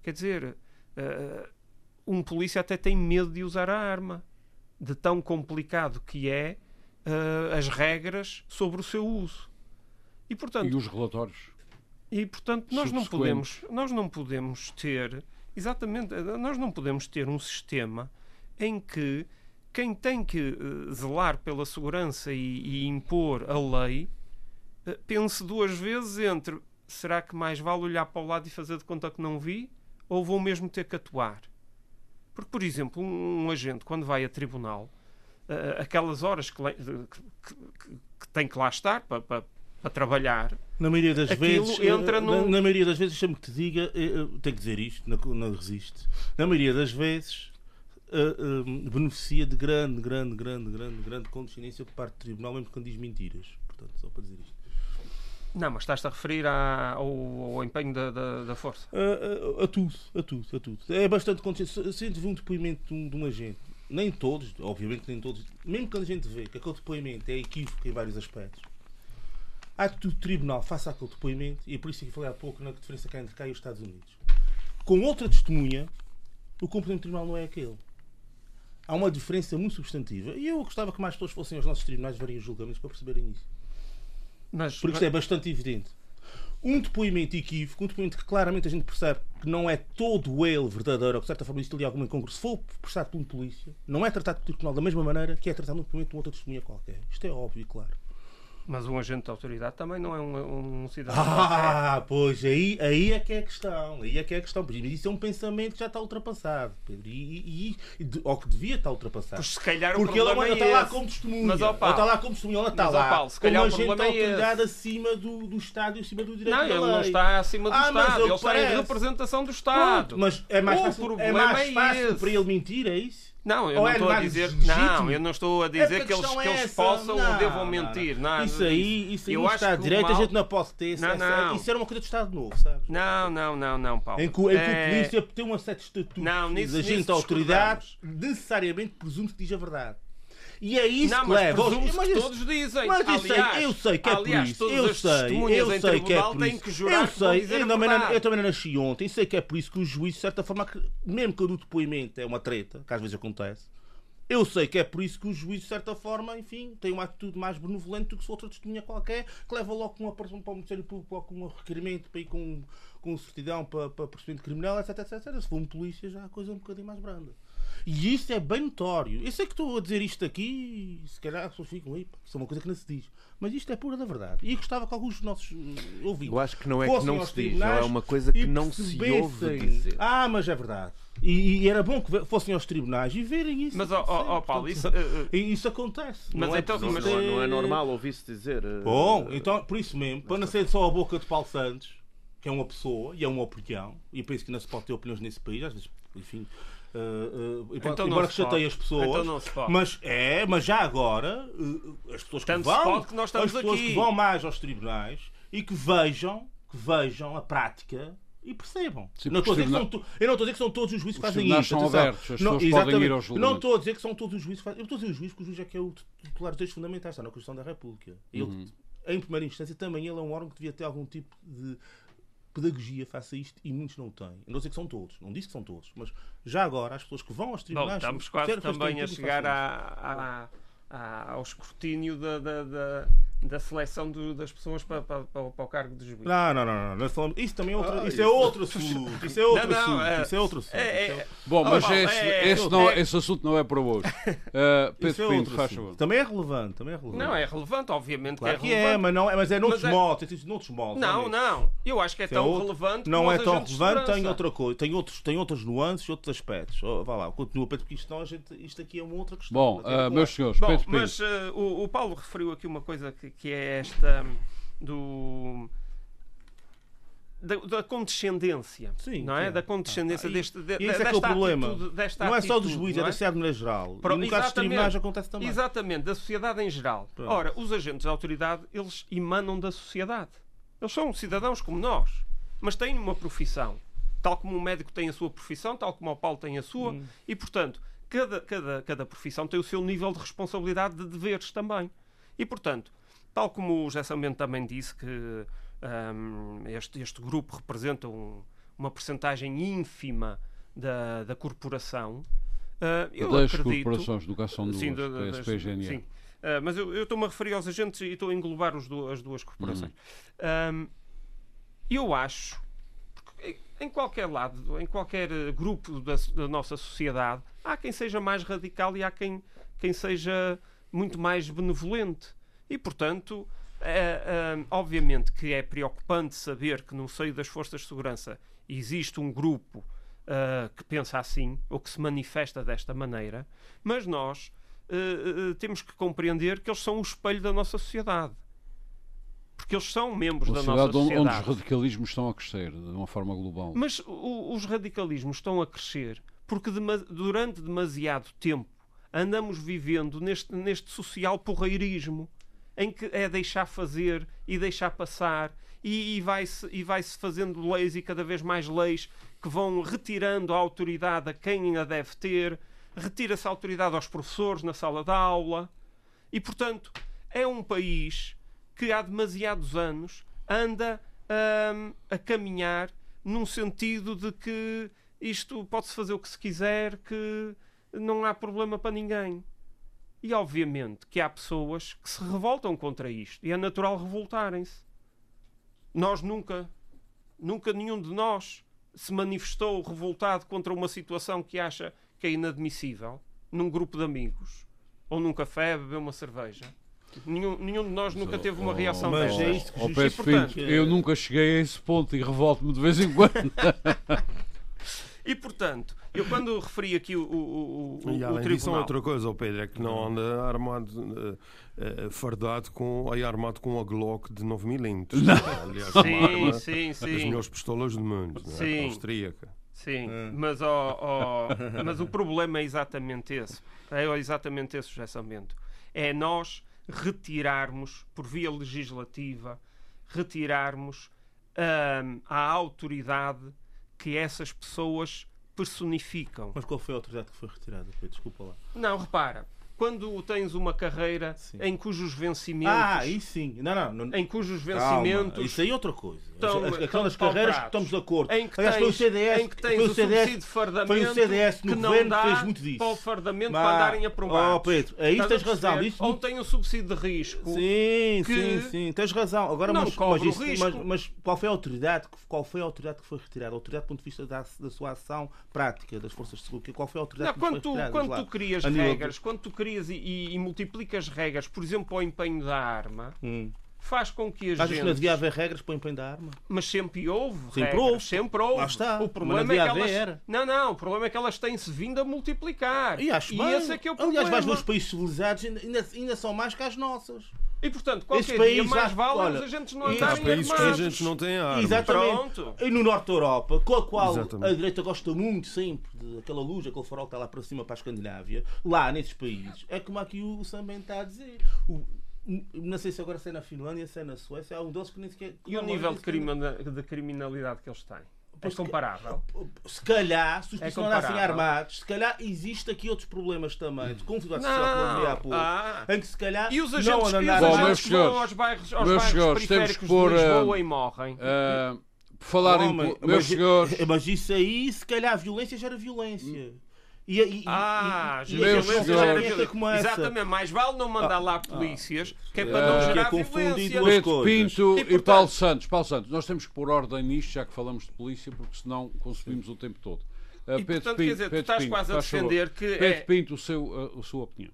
Quer dizer, uh, um polícia até tem medo de usar a arma, de tão complicado que é uh, as regras sobre o seu uso. E, portanto, e os relatórios? E, portanto, nós não podemos, nós não podemos ter, exatamente, nós não podemos ter um sistema em que quem tem que uh, zelar pela segurança e, e impor a lei uh, pense duas vezes entre será que mais vale olhar para o lado e fazer de conta que não vi ou vou mesmo ter que atuar? Porque, por exemplo, um, um agente, quando vai a tribunal, uh, aquelas horas que, que, que, tem que lá estar para, para, para trabalhar, na maioria das vezes, entra no... na, na, maioria das vezes, deixa-me que te diga, tenho que dizer isto, não, não resiste. Na maioria das vezes, uh, uh, beneficia de grande, grande, grande, grande, grande condescendência por parte do Tribunal, mesmo quando diz mentiras. Portanto, só para dizer isto. Não, mas estás-te a referir à, ao, ao, empenho da, da, da força? Uh, a tudo, a tudo, a tudo. É bastante condescendente. Se vi um depoimento de um, de um agente, nem todos, obviamente nem todos, mesmo quando a gente vê que aquele depoimento é equívoco em vários aspectos, há que o tribunal faça aquele depoimento, e é por isso que falei há pouco na diferença que há entre cá e os Estados Unidos. Com outra testemunha, o cumprimento do tribunal não é aquele há uma diferença muito substantiva. E eu gostava que mais pessoas fossem aos nossos tribunais verem os julgamentos para perceberem isso. Mas, Porque isto é bastante evidente. Um depoimento equívoco, um depoimento que claramente a gente percebe que não é todo ele verdadeiro, ou que de certa forma existe ali alguma incongruência, se for prestado por um polícia, não é tratado pelo tribunal da mesma maneira que é tratado no depoimento de uma outra testemunha qualquer. Isto é óbvio e claro. Mas um agente de autoridade também não é um, um cidadão. Ah, pois, aí, aí é que é a questão. Aí é que é a questão. Mas isso é um pensamento que já está ultrapassado, Pedro. E, e, e ou que devia estar ultrapassado. Pois se calhar Porque ele é está lá como testemunha. Mas, ó, Paulo, está lá como testemunha. Ela está mas, lá. Paulo, se calhar como agente de é autoridade é acima do, do Estado e acima do direito não, da lei. Não, ele não está acima do ah, Estado. Ele está em representação do Estado. Pronto, mas é mais fácil, é mais fácil para ele mentir, é isso? Não, eu Ou não é estou a dizer. Não, eu não estou a dizer é que, eles, que eles possam não, ou devam mentir. Não, isso aí, isso aí eu acho Estado de Direito mal... a gente não pode ter. Não, não. Isso era uma coisa do Estado Novo, sabes? Não, não, não, não, Paulo. Em que, em que é... o polícia tem um certo estatuto não, nisso, de agente de autoridade, necessariamente presume que diz a verdade. E é isso não, que leva. Mas, mas todos dizem. Mas aliás, eu sei que é aliás, por isso. Eu sei, eu sei que é por isso. Eu sei, eu também, não, eu também não nasci ontem, sei que é por isso que o juiz, de certa forma, mesmo que o depoimento é uma treta, que às vezes acontece, eu sei que é por isso que o juiz, de certa forma, enfim, tem uma atitude mais benevolente do que se outra testemunha qualquer, que leva logo uma para o Ministério Público com um requerimento para ir com, com certidão para, para procedimento criminal, etc, etc, etc. Se for um polícia, já a coisa é um bocadinho mais branda. E isso é bem notório. Eu sei que estou a dizer isto aqui e se calhar as pessoas ficam aí, isso é uma coisa que não se diz. Mas isto é pura da verdade. E gostava que alguns dos nossos uh, ouvintes. Eu acho que não é que não se diz, não é uma coisa que não se ouve dizer. Ah, mas é verdade. E, e, era bom que fossem aos tribunais e verem isso. Mas, ó oh, oh, Paulo, isso, uh, isso acontece. Mas não, é então, mas não, é, não é normal ouvir-se dizer. Uh, bom, então, por isso mesmo, para não ser só a boca de Paulo Santos, que é uma pessoa e é uma opinião, e eu penso que não se pode ter opiniões nesse país, às vezes, enfim, uh, uh, Então embora que chateie as pessoas. Então não se pode. Mas é, mas já agora, uh, as pessoas que Tanto se vão, pode que nós estamos as pessoas aqui. que vão mais aos tribunais e que vejam, que vejam a prática e percebam. Sim, não estou a porque dizer os que são to- eu não estou a dizer que são todos os juízes que fazem tribunais são abertos, as não, podem ir aos estou a dizer que são todos os juízes que fazem. Eu estou a dizer os juízes, porque o juiz é que é o titular dos direitos fundamentais, está na Constituição da República. Ele, Uhum. em primeira instância, também ele é um órgão que devia ter algum tipo de pedagogia face a isto e muitos não têm. Eu não a dizer que são todos, não disse que são todos, mas já agora as pessoas que vão aos Bom, tribunais. estamos quase também a chegar à- à- à- ao escrutínio da, da, da, da seleção do- das pessoas para, para, para, o- para o cargo de juiz. Não, não, não, não. Falamos... Isso também é outro, Ah, isso é outro assunto. Isso é outro Não, não, assunto. é- Isso é outro assunto. É- Isso é- Bom, Oh, mas esse, é- esse, não, é- esse assunto não é para hoje. Uh, Isso Pedro é Pinto, outro faz favor. Também é relevante, também é relevante. Não, é relevante, obviamente Claro que é relevante. é, mas, não, é- mas é noutros Mas é- moldes. É noutros moldes. Não, não. Eu acho que é Isso é tão outro- relevante Não é tão relevante, tem outra coisa, tem outros, tem outras nuances, outros aspectos. Oh, vá lá, continua, Pedro, porque isto, não, gente, isto aqui é uma outra questão. Bom, uh, meus senhores, Bom, Pedro Pinto. mas o Paulo referiu aqui uma coisa que, que é esta do da, da condescendência, Sim, não é? sim. Da condescendência Ah, e- deste, de, E esse é que é o desta problema. atitude- desta não é só dos juízes, é da sociedade de maneira geral. Pro- e no caso dos exatamente. tribunais acontece também. Exatamente, da sociedade em geral. Pronto. Ora, os agentes de autoridade, eles emanam da sociedade. Eles são cidadãos como nós, mas têm uma profissão. Tal como um médico tem a sua profissão, tal como o Paulo tem a sua, Hum. e portanto, cada, cada, cada profissão tem o seu nível de responsabilidade de deveres também. E portanto, tal como o José Samento também disse que hum, este, este grupo representa um- uma percentagem ínfima da, da corporação, ah, eu das acredito, corporações de educação do Sim, das- sim. Ah, mas eu estou-me a referir aos agentes e estou a englobar os du- as duas corporações. Ahm, eu acho, em qualquer lado, em qualquer grupo da, da nossa sociedade, há quem seja mais radical e há quem, quem seja muito mais benevolente. E, portanto, é, é, obviamente que é preocupante saber que no seio das forças de segurança existe um grupo ah, que pensa assim ou que se manifesta desta maneira, mas nós ah, ah, temos que compreender que eles são o espelho da nossa sociedade. Porque eles são membros da nossa sociedade onde, os radicalismos estão a crescer de uma forma global. Mas o- os radicalismos estão a crescer porque dema- durante demasiado tempo andamos vivendo neste, neste social porreirismo em que é deixar fazer e deixar passar e, e vai-se e vai-se fazendo leis e cada vez mais leis que vão retirando a autoridade a quem a deve ter, retira-se a autoridade aos professores na sala de aula e, portanto, é um país que há demasiados anos anda hum, a caminhar num sentido de que isto pode-se fazer o que se quiser, que não há problema para ninguém. E obviamente que há pessoas que se revoltam contra isto e é natural revoltarem-se. Nós nunca, nunca nenhum de nós se manifestou revoltado contra uma situação que acha que é inadmissível num grupo de amigos ou num café a beber uma cerveja. Nenhum, nenhum de nós nunca teve uma reação mas desta. é isto que Oh, Pedro portanto, eu nunca cheguei a esse ponto e revolto-me de vez em quando. E portanto, eu quando referi aqui o, o, o, E o além disso, tribunal. outra coisa, oh Pedro, é que não anda armado, eh, fardado com, aí armado com a Glock de 9mm. Aliás, uma Sim, arma sim, das sim. melhores pistolas do mundo, não é? Sim. austríaca. Sim, É. mas, ó, ó, mas o problema é exatamente esse. É exatamente esse, José Samento. É nós retirarmos, por via legislativa, retirarmos hum, a autoridade que essas pessoas personificam. Mas qual foi a autoridade que foi retirada? Desculpa lá. Não, repara, quando tens uma carreira Sim. em cujos vencimentos. Ah, aí sim. Não, não. não em cujos Calma, Isso aí é outra coisa. Estão- As- Aquelas carreiras que estamos de acordo. em que Aliás, tens, foi o CDS, em que tens foi o o CDS, fardamento foi o CDS no que não governo dá que fez muito disso. para o fardamento Mas- para andarem aprovados. Oh, Pedro, aí Estás tens razão. Isso Ou tem o subsídio de risco. Sim, sim, sim, tens razão. Agora, não mas, mas, o isso- mas- mas qual foi a autoridade? que- Qual foi a autoridade que foi retirada? A autoridade do ponto de vista da, da sua ação prática das forças de segurança? Qual foi a autoridade Não, que quando foi tu, retirada? quando tu crias regras, quando tu crias e, e- e multiplicas regras, por exemplo, para o empenho da arma, Hum. Faz com que as Achas que não gente... devia haver regras para o empenho da arma? Mas sempre houve. Sempre regras, houve. Sempre houve. Lá está. O problema não é que haver, elas. era. Não, não. O problema é que elas têm-se vindo a multiplicar. E acho bem. esse é que é o problema. Aliás, vais ver os países civilizados ainda, ainda, ainda são mais que as nossas. E portanto, qualquer Esse dia país mais já- vale olha, os agentes não e- Há andarem países que a armados. gente não tem armas. Exatamente. Pronto. E no Norte da Europa, com a qual Exatamente. a direita gosta muito sempre daquela luz, aquele farol que está lá para cima para a Escandinávia, lá nesses países, é como aqui o Sam está a dizer. O- não sei se agora se é na Finlândia, se é na Suécia, há um deles que nem sequer. E o não, nível de, crimina- de criminalidade que eles têm? É Pois que- comparável. Se calhar, se os É não andassem armados, se calhar existe aqui outros problemas também, de conflito social que não Não. apoio, Ah. em que se calhar E os não agentes, e os andar Bom, agentes meus que vão senhores, aos bairros, aos meus bairros senhores, temos que periféricos pôr, de Lisboa ah, e morrem. Ah, por falar em. Homem, po- Meus mas, senhores. mas isso aí, se calhar, a violência gera violência. E, e, e, Ah, e, e, gera violência como essa. Exatamente, mais vale não mandar lá polícias, que é para Ah, não é gerar confundido violência. duas Pedro. Pinto E, e, portanto- Paulo Santos. Paulo Santos, nós temos que pôr ordem nisto, já que falamos de polícia, porque senão consumimos o tempo todo. Ah, E, portanto, quer dizer, tu estás quase a defender que Pedro é- Pinto, o seu, ah, a sua opinião.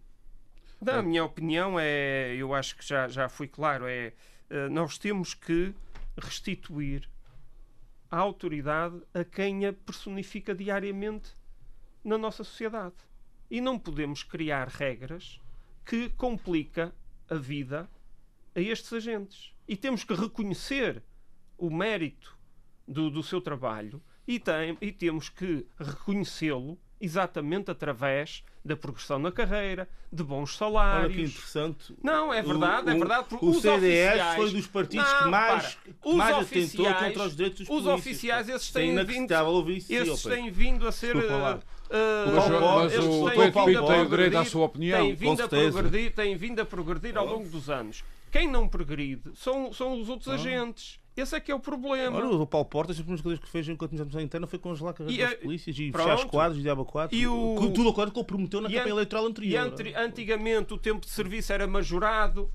Na a minha opinião, é, eu acho que já, já fui claro, é eh, nós temos que restituir a autoridade a quem a personifica diariamente na nossa sociedade. E não podemos criar regras que complica a vida a estes agentes. E temos que reconhecer o mérito do, do seu trabalho e, tem, e temos que reconhecê-lo exatamente através da progressão na carreira, de bons Olha que salários. interessante. Não, é verdade, O- é o- verdade. porque O os CDS oficiais- foi dos partidos Não, que mais, repara, que mais oficiais- atentou contra os direitos dos Os polícias. oficiais, esses é têm vindo, esses têm vindo a ser. Uh, Mas, Paulo mas o Pinto vindo tem a o direito à sua opinião. Tem vindo, Com a progredir, tem vindo a progredir ao longo dos anos. Quem não progride são, são os outros agentes. Esse é que é o problema. Olha, o Paulo Portas, as primeiras coisas que fez enquanto da interna foi congelar a carreira E das a- polícias e pronto. fechar os quadros e diabo quadros. E o- Com Tudo o que ele prometeu na E campanha an- eleitoral E anterior. antri- antigamente o tempo de serviço era majorado.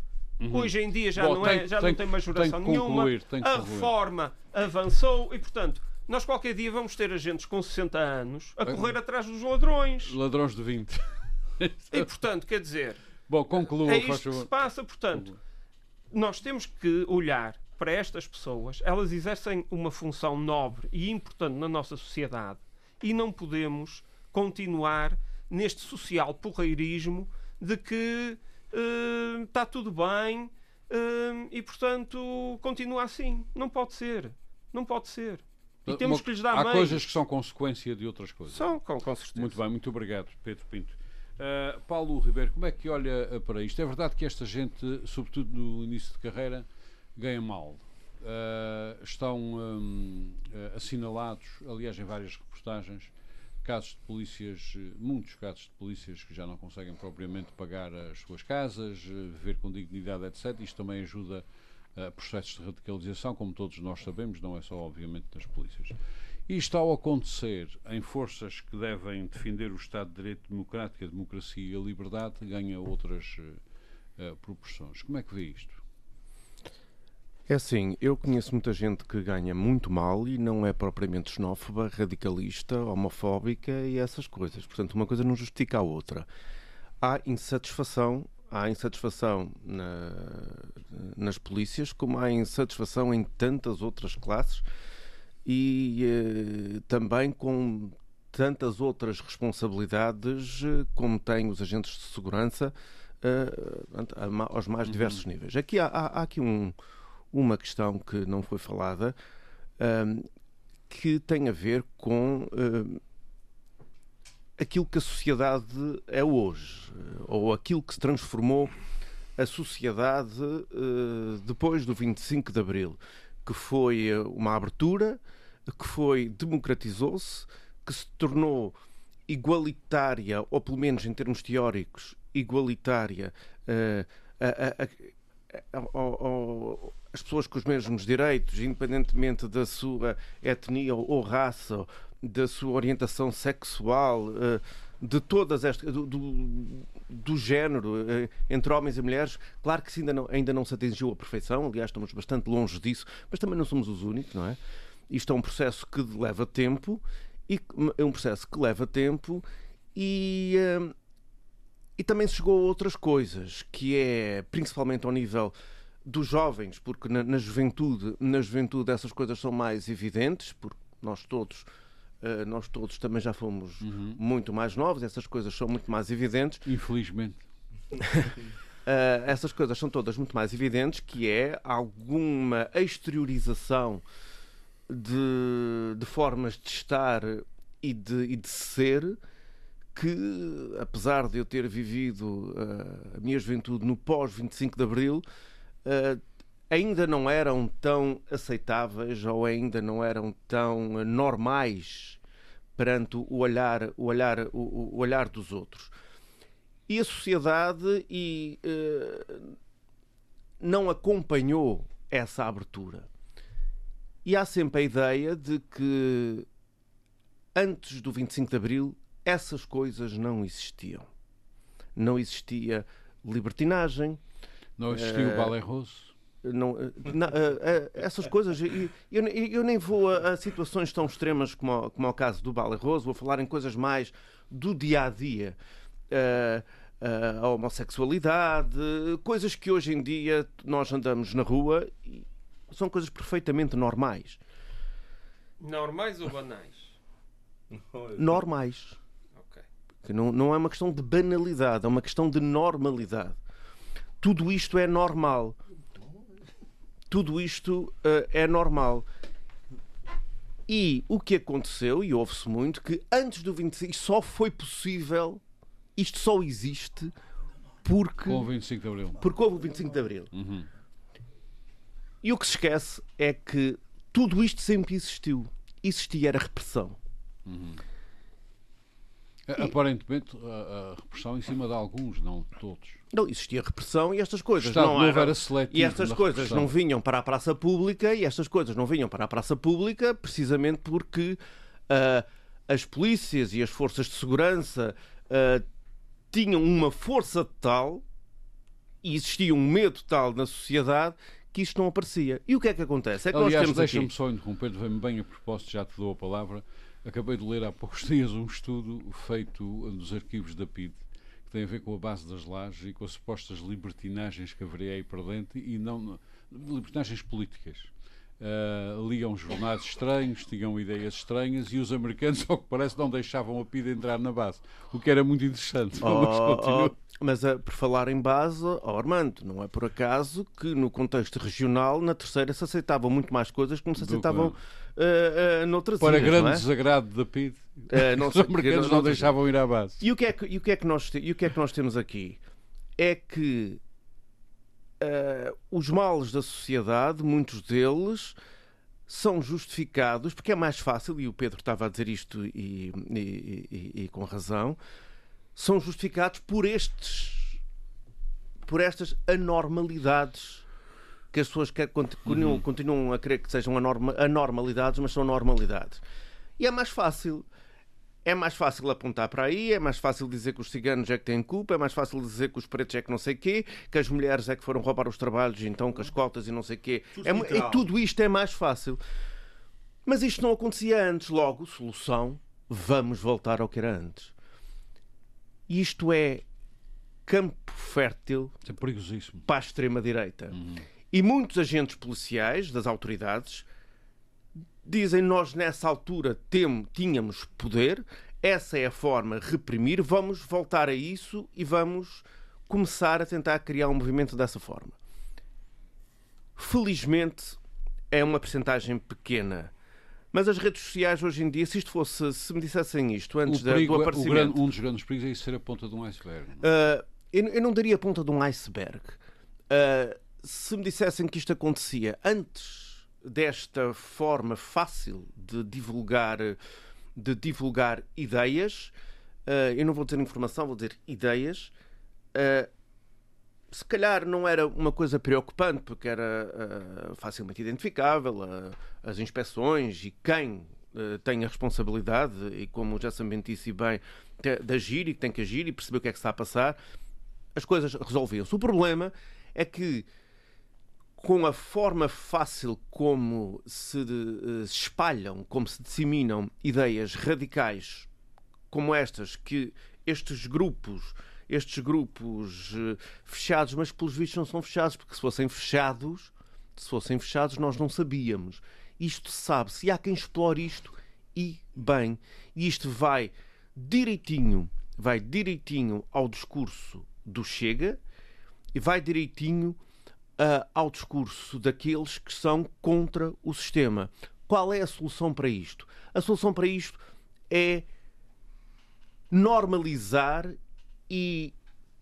Hoje em dia já, Bom, não, tem- é, já tem- não tem majoração tem nenhuma. concluir, tem que a reforma avançou e, portanto, nós qualquer dia vamos ter agentes com 60 anos a correr atrás dos ladrões. Ladrões de 20. E, portanto, quer dizer, Bom, conclua, é isto que se passa. Portanto, nós temos que olhar para estas pessoas. Elas exercem uma função nobre e importante na nossa sociedade e não podemos continuar neste social porreirismo de que eh, está tudo bem eh, e, portanto, continua assim. Não pode ser. Não pode ser. E temos que lhes dar Há meios. coisas que são consequência de outras coisas. São, com, com certeza. Muito bem, muito obrigado, Pedro Pinto. Uh, Paulo Ribeiro, como é que olha uh, para isto? É verdade que esta gente, sobretudo no início de carreira, ganha mal. Uh, estão um, assinalados, aliás, em várias reportagens, casos de polícias, muitos casos de polícias que já não conseguem propriamente pagar as suas casas, viver com dignidade, etc. Isto também ajuda a processos de radicalização, como todos nós sabemos, não é só, obviamente, das polícias. Isto ao acontecer em forças que devem defender o Estado de Direito Democrático, a democracia e a liberdade, ganha outras uh, proporções. Como é que vê isto? É assim, eu conheço muita gente que ganha muito mal e não é propriamente xenófoba, radicalista, homofóbica e essas coisas. Portanto, uma coisa não justifica a outra. Há insatisfação, há insatisfação na, nas polícias, como há insatisfação em tantas outras classes e eh, também com tantas outras responsabilidades eh, como têm os agentes de segurança eh, aos mais diversos níveis. Aqui há, há- há aqui um, uma questão que não foi falada ahm, que tem a ver com aquilo que a sociedade é hoje, eh, ou aquilo que se transformou a sociedade eh, depois do 25 de Abril, que foi eh, uma abertura, que foi democratizou-se, que se tornou igualitária, ou pelo menos em termos teóricos, igualitária eh, a- a- a- ao- as pessoas com os mesmos direitos, independentemente da sua etnia ou raça, da sua orientação sexual, eh, de todas estas do, do, do género eh, entre homens e mulheres, claro que ainda não, ainda não se atingiu a perfeição, aliás, estamos bastante longe disso, mas também não somos os únicos, não é? Isto é um processo que leva tempo e é um processo que leva tempo e eh, e também se chegou a outras coisas, que é principalmente ao nível dos jovens, porque na, na juventude, na juventude essas coisas são mais evidentes, porque nós todos eh, nós todos também já fomos muito mais novos, essas coisas são muito mais evidentes. Infelizmente. Uh, essas coisas são todas muito mais evidentes, que é alguma exteriorização de, de formas de estar e de, e de ser que, apesar de eu ter vivido uh, a minha juventude no pós-25 de Abril, uh, ainda não eram tão aceitáveis ou ainda não eram tão normais perante o olhar, o olhar, o, o olhar dos outros. E a sociedade e, uh, não acompanhou essa abertura. E há sempre a ideia de que antes do 25 de Abril essas coisas não existiam. Não existia libertinagem. Não uh, o balé rosso. Não, eh, não, uh, essas coisas, eu, eu, nem vou a, a, situações tão extremas como, como é o caso do balé roso, vou falar em coisas mais do dia a dia. Uh, a homossexualidade, coisas que hoje em dia nós andamos na rua e são coisas perfeitamente normais. Normais ou banais? Normais. Okay. Não, não é uma questão de banalidade, é uma questão de normalidade. Tudo isto é normal. Tudo isto uh, é normal. E o que aconteceu, e ouve-se muito, que antes do 25 só foi possível isto só existe porque. O 25 de Abril. Porque houve o 25 de Abril. Uhum. E o que se esquece é que tudo isto sempre existiu. Existia era repressão. Uhum. Aparentemente, a, a, repressão em cima de alguns, não de todos. Não, existia repressão e estas coisas não, não era seletivo E estas coisas repressão. não vinham para a praça pública e estas coisas não vinham para a praça pública precisamente porque uh, as polícias e as forças de segurança uh, tinham uma força tal e existia um medo tal na sociedade que isto não aparecia. E o que é que acontece? É que Aliás, deixa-me só interromper, vem-me bem a propósito, já te dou a palavra. Acabei de ler há poucos dias um estudo feito nos arquivos da PID que tem a ver com a base das lajes e com as supostas libertinagens que haveria aí para dentro e não libertinagens políticas uh, liam jornais estranhos, tinham ideias estranhas e os americanos, ao que parece, não deixavam a PIDE entrar na base, o que era muito interessante. Oh, oh, mas uh, por falar em base, oh, Armando, não é por acaso que no contexto regional, na terceira, se aceitavam muito mais coisas como se aceitavam uh, uh, noutras Para ilhas, grande é? desagrado da PIDE, uh, os americanos não, não deixavam ir à base. E o que é que, e o que, é que, nós, e o que, é que nós temos aqui? É que os males da sociedade, muitos deles, são justificados, porque é mais fácil, e o Pedro estava a dizer isto e, e, e, e com razão, são justificados por estes por estas anormalidades que as pessoas continuam, uhum. continuam a crer que sejam anormalidades, mas são normalidades. E é mais fácil é mais fácil apontar para aí, é mais fácil dizer que os ciganos é que têm culpa, é mais fácil dizer que os pretos é que não sei quê, que as mulheres é que foram roubar os trabalhos, então que as cotas e não sei quê. Tudo é, e tudo isto é mais fácil. Mas isto não acontecia antes. Logo, solução, vamos voltar ao que era antes. Isto é campo fértil é para a extrema-direita. Uhum. E muitos agentes policiais, das autoridades, dizem nós nessa altura tem, tínhamos poder, essa é a forma de reprimir, vamos voltar a isso e vamos começar a tentar criar um movimento dessa forma. Felizmente é uma percentagem pequena. Mas as redes sociais hoje em dia, se isto fosse, se me dissessem isto antes perigo, do aparecimento. Grande, um dos grandes perigos é isso ser a ponta de um iceberg. Uh, eu, eu, não daria a ponta de um iceberg. Uh, se me dissessem que isto acontecia antes desta forma fácil de divulgar, de divulgar ideias, uh, eu não vou dizer informação, vou dizer ideias, se calhar não era uma coisa preocupante, porque era uh, facilmente identificável, as inspeções e quem tem a responsabilidade, e como já se disse bem, de agir e que tem que agir e perceber o que é que está a passar, as coisas resolviam-se. O problema é que com a forma fácil como se uh, espalham, como se disseminam ideias radicais como estas, que estes grupos, estes grupos uh, fechados, mas pelos vistos não são fechados, porque se fossem fechados, se fossem fechados, nós não sabíamos. Isto sabe-se, e há quem explore isto e bem. E isto vai direitinho, vai direitinho ao discurso do Chega, e vai direitinho uh, ao discurso daqueles que são contra o sistema. Qual é a solução para isto? A solução para isto é normalizar e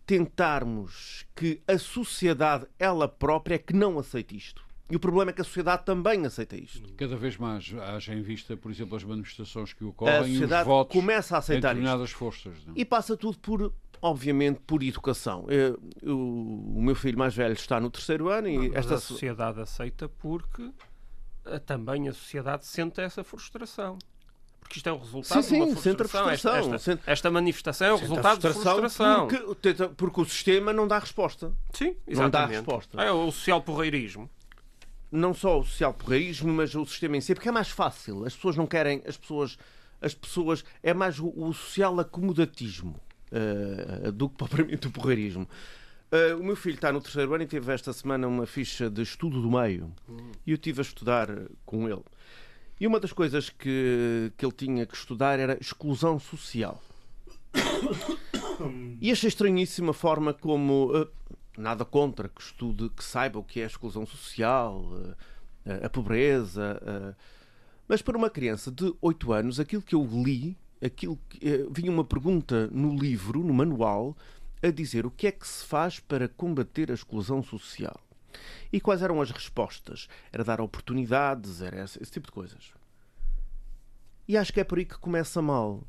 tentarmos que a sociedade, ela própria, é que não aceite isto. E o problema é que a sociedade também aceita isto. Cada vez mais, haja em vista, por exemplo, as manifestações que ocorrem a sociedade e os votos começa a aceitar em determinadas isto. forças. Não? E passa tudo por, obviamente, por educação. Eu, eu, o meu filho mais velho está no terceiro ano e Mas esta a sociedade aceita porque eh, também a sociedade sente essa frustração. Porque isto é o resultado Sim, de uma sim, sente a frustração. Esta, frustração. esta, esta manifestação é o resultado de frustração. Porque, porque o sistema não dá resposta. Sim, Não dá exatamente. resposta. É o social porreirismo. não só o social porreirismo, mas o sistema em si, porque é mais fácil. As pessoas não querem, as pessoas, as pessoas é mais o, o social acomodatismo eh, do que propriamente o porreirismo. Eh, o meu filho está no terceiro ano e teve esta semana uma ficha de estudo do meio e eu estive a estudar com ele. E uma das coisas que, que ele tinha que estudar era exclusão social. E achei estranhíssima a forma como. eh, nada contra que estude, que saiba o que é a exclusão social, eh, a pobreza. eh, mas para uma criança de 8 anos, aquilo que eu li, aquilo que, vinha uma pergunta no livro, no manual, a dizer o que é que se faz para combater a exclusão social. E quais eram as respostas? Era dar oportunidades, era esse, esse tipo de coisas. E acho que é por aí que começa mal.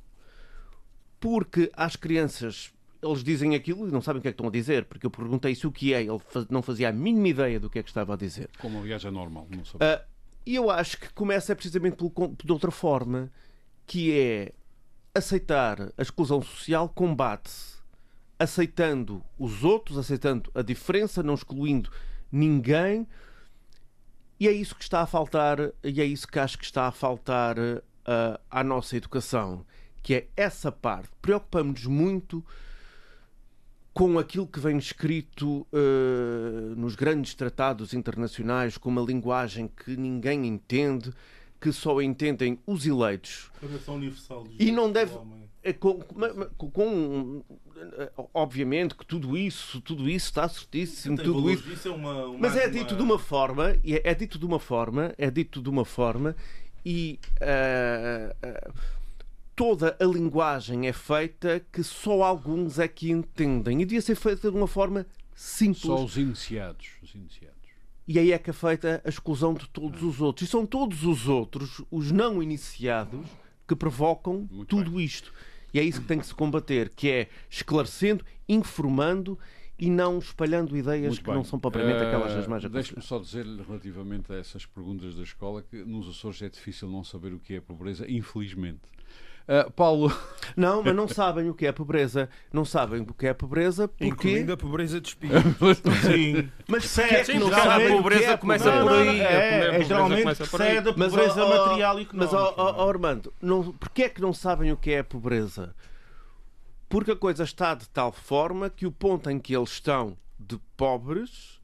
Porque às crianças eles dizem aquilo e não sabem o que é que estão a dizer, porque eu perguntei-se o que é, ele não fazia a mínima ideia do que é que estava a dizer. Como, aliás, é normal. Não sabe. Ah, E eu acho que começa precisamente pelo con- de outra forma, que é aceitar a exclusão social combate-se aceitando os outros, aceitando a diferença, não excluindo ninguém. E é isso que está a faltar, e é isso que acho que está a faltar ah, à nossa educação, que é essa parte. Preocupamos-nos muito com aquilo que vem escrito eh, nos grandes tratados internacionais, com uma linguagem que ninguém entende, que só entendem os eleitos. Declaração Universal dos E não deve-. É com, com- com- eh, obviamente que tudo isso, tudo isso está certíssimo, Tem tudo valores, isso. isso é uma, uma- Mas é uma- dito de uma forma, e é, é dito de uma forma, é dito de uma forma, e ah, ah, toda a linguagem é feita que só alguns é que entendem. E devia ser feita de uma forma simples. Só os iniciados. Os iniciados. E aí é que é feita a exclusão de todos os outros. E são todos os outros, os não iniciados, que provocam Muito tudo isto. E é isso que tem que se combater, que é esclarecendo, informando e não espalhando ideias que não são propriamente aquelas das mais Deixe-me aconselhadas. só dizer-lhe relativamente a essas perguntas da escola que nos Açores é difícil não saber o que é pobreza, infelizmente. Eh, Paulo, Não, mas não sabem o que é pobreza. Não sabem o que é pobreza porque... Incluindo a pobreza de espírito. Sim. Mas Certo, porque é não a sabem que pobreza é começa pobreza? por aí. Não, não, A é, é geralmente aí. precede a Mas, pobreza ó, material e Mas, económica. ó, ó, não é? ó, Armando, não, porquê é que não sabem o que é a pobreza? Porque a coisa está de tal forma que o ponto em que eles estão de pobres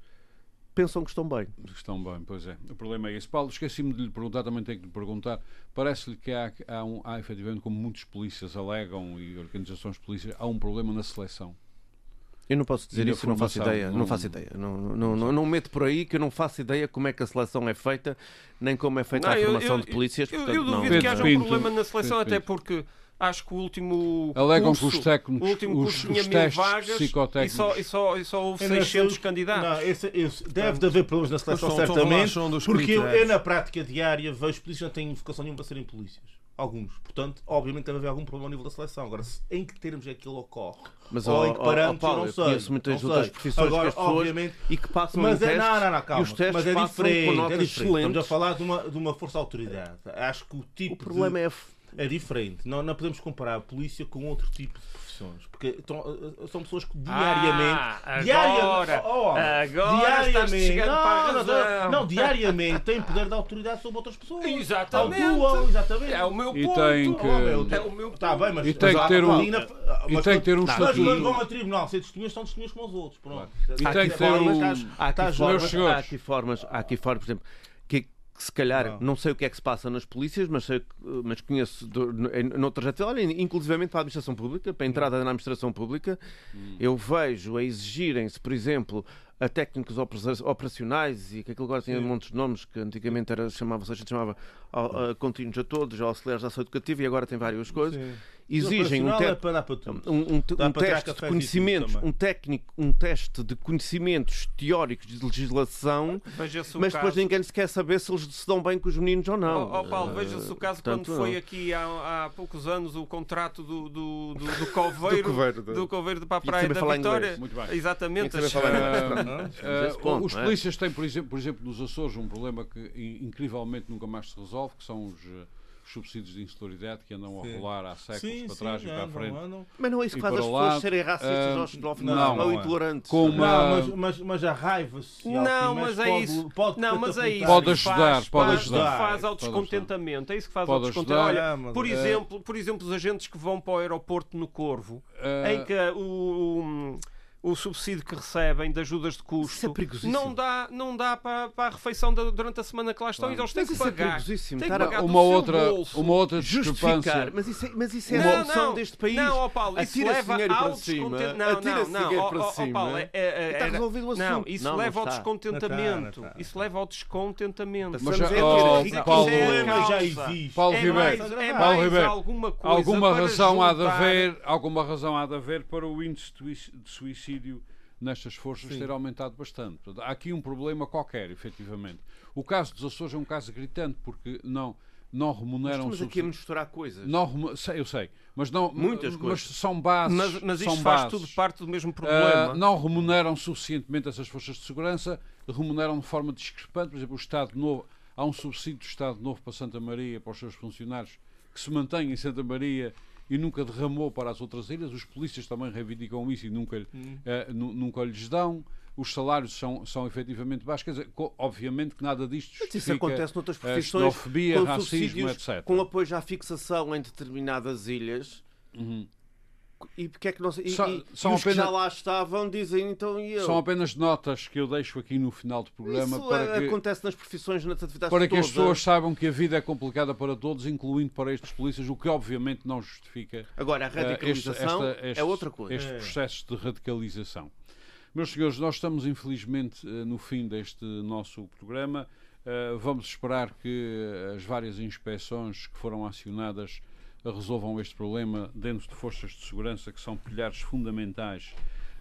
pensam que estão bem. estão bem, pois é. O problema é esse. Paulo, esqueci-me de lhe perguntar, também tenho que lhe perguntar. Parece-lhe que há, há, um, há, efetivamente, como muitos polícias alegam e organizações de polícia, há um problema na seleção. Eu não posso dizer isso, eu não faço ideia. Não, não- faço ideia. Não, não, não, não meto por aí que eu não faço ideia como é que a seleção é feita, nem como é feita Não, a eu- formação eu- de polícias. Eu, portanto, eu não. duvido que Pedro haja um problema na seleção, até porque acho que o último. Alegam curso, que os técnicos, o último os, curso os tinha mil testes vagas e só, e, só, e só houve Eu não 600 sei- candidatos. Não, esse- esse- deve de haver problemas na seleção, certamente. porque eu, eu, na prática diária, vejo polícias que não têm vocação nenhuma para serem polícias. Alguns. Portanto, obviamente deve haver algum problema ao nível da seleção. Agora, se- em que termos é que ele ocorre? Mas, Ou ó, em que ó, ó, parâmetros, Paulo, eu não sei. conheço muitas outras sei. profissões Agora, que as pessoas obviamente, e que passam Mas em é, testes não, não, não, e calma. os testes Mas é passam diferente, com é notas diferente. Estamos a falar de uma, de uma força-autoridade. Acho que o tipo O problema de... é É diferente. Não, não podemos comparar a polícia com outro tipo de profissões. Porque estão- são pessoas que diariamente. Ah, diariamente agora, oh, oh, agora chegando não, não, não, diariamente têm poder de autoridade sobre outras pessoas. Exatamente. Atuam, exatamente. É o meu E ponto. tem que- Oh, meu, É o meu Está bem, mas E tem que mas ter um- e mas tem que ter um mas estatuto. quando vão a tribunal ser testemunhas, são testemunhas como os outros. Pronto. E Há tem aqui que ter formas, um- há aqui formas, há aqui formas, por exemplo, se calhar Não. não. sei o que é que se passa nas polícias, mas, sei, que- mas conheço do, em, noutra trajetória, olha, inclusivamente para a administração pública, para a entrada na administração pública, eu vejo a exigirem-se, por exemplo, a técnicos opera- operacionais e que aquilo agora tinha Sim. montes de nomes que antigamente era, chamava, gente chamava a, a contínuos a todos, auxiliares de ação educativa e agora tem várias coisas. Sim. Exigem um, te- é para para um, um um teste de conhecimentos, um técnico, um teste de conhecimentos teóricos de legislação, mas caso. depois ninguém se quer saber se eles se dão bem com os meninos ou não. Ó ó, Paulo, Eh, veja-se o caso portanto, quando foi não. aqui há, há poucos anos o contrato do, do, do, do Coveiro, Do Coveiro, do Coveiro para a de Praia da Vitória. inglês. Muito bem. Exatamente. As- Esse ponto, os é? polícias têm, por exemplo, por exemplo, nos Açores, um problema que incrivelmente nunca mais se resolve, que são os, eh, os subsídios de insularidade que andam a Sim. rolar há séculos Sim, para sim, trás e para a frente. andam. Mas não é isso que faz as pessoas lado, serem racistas ah, ou xenófobas não, ou não é. intolerantes. Com uma- Não, mas, mas, mas a raiva social Não, mas é pode- isso. Pode Não, mas é isso. Pode ajudar, faz, pode ajudar. Faz ao descontentamento. É isso que faz Pode ao descontentamento. Olha, por eh, exemplo, por exemplo, os agentes que vão para o aeroporto no Corvo, Ah, em que o, o, subsídio que recebem de ajudas de custo é não dá, não dá para, para a refeição da- durante a semana que lá estão Claro. e eles têm Mas que isso é pagar. perigosíssimo. Têm que a- pagar uma, outra, bolso. uma outra Justificar, mas isso é, mas isso é a Não, solução não, deste país. Não, ó Paulo, isso leva dinheiro ao para cima, descontentamento. Não, não, não, para ó, ó, cima. Paulo, é- é- Está era- resolvido o Não, assunto. isso Não, não leva ao está. descontentamento. Não está, não está. Isso leva ao descontentamento. Mas já- a ter oh, riqueza. O Paulo, é a já existe. Paulo é Ribeiro, é Paulo Ribeiro, alguma razão há de haver, alguma razão há de haver para o índice de suic- de suicídio nestas forças Sim. ter aumentado bastante. Portanto, há aqui um problema qualquer, efetivamente. O caso dos Açores é um caso gritante porque não não remuneram Estamos aqui a misturar coisas. não sei, eu sei, mas não Muitas mas coisas. são bases, Mas, mas isto faz bases. tudo parte do mesmo Ah, problema. não remuneram suficientemente essas forças de segurança, remuneram de forma discrepante. Por exemplo, o Estado Novo, há um subsídio do Estado Novo para Santa Maria, para os seus funcionários, que se mantém em Santa Maria e nunca derramou para as outras ilhas. Os polícias também reivindicam isso e nunca, eh, nu- nunca lhes dão. Os salários são, são efetivamente baixos. Quer dizer, obviamente que nada disto Mas isso acontece noutras a profissões com racismo, etc. com apoio à fixação em determinadas ilhas. Uhum. E porque é que não? E, Só- e- são e apenas- já lá estavam dizem então e eu. São apenas notas que eu deixo aqui no final do programa Isso para é- que, acontece nas profissões, nas atividades para que as todas. pessoas saibam que a vida é complicada para todos, incluindo para estes polícias, o que obviamente não justifica Agora, a eh, este- radicalização esta- é estes- outra coisa. Estes É. processos de radicalização. Meus senhores, nós estamos infelizmente eh, no fim deste nosso programa. Eh, Vamos esperar que as várias inspeções que foram acionadas resolvam este problema dentro de forças de segurança que são pilares fundamentais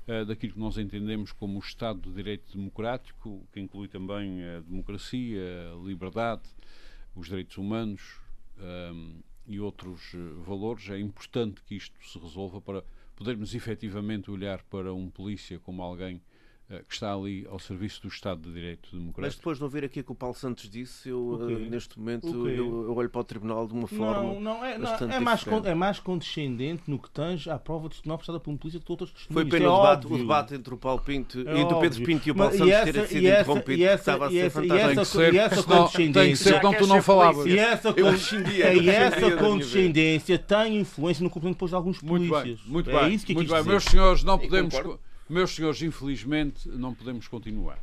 eh, daquilo que nós entendemos como o Estado de Direito Democrático, que inclui também a democracia, a liberdade, os direitos humanos ehm, e outros eh, valores. É importante que isto se resolva para podermos efetivamente olhar para um polícia como alguém que está ali ao serviço do Estado de Direito Mas Democrático. depois de ouvir aqui o que o Paulo Santos disse, eu O quê? eh, neste momento O quê? eu, eu olho para o tribunal de uma forma. Não, não, é, não, é, mais, con- é mais condescendente no que tange à prova de não prestada por um polícia que outras Foi testemunhas. pena Isto o, é debate, o debate entre o Paulo Pinto É e do Pedro. Pinto e o Paulo Mas- Santos essa- terem sido e essa- interrompido, e essa- estava a e ser essa- fantástico. essa- Tem que ser, e essa senão- tem que condescendência- ser, então tu não falavas. E essa, Eu e essa condescendência tem influência no comportamento depois de alguns Muito polícias. bem, muito é bem. isso que eu muito bem. Meus senhores, não podemos. Meus senhores, infelizmente, não podemos continuar.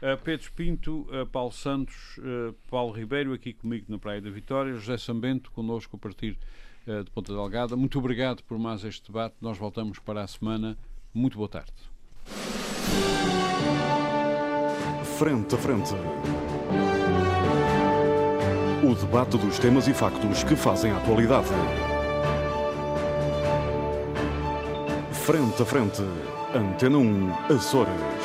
Uh, Pedro Pinto, uh, Paulo Santos, uh, Paulo Ribeiro, aqui comigo na Praia da Vitória, José Sambento, connosco a partir de Ponta Delgada. Muito obrigado por mais este debate. Nós voltamos para a semana. Muito boa tarde. Frente a frente. O debate dos temas e factos que fazem a atualidade. Frente a frente. Antena 1, Açores.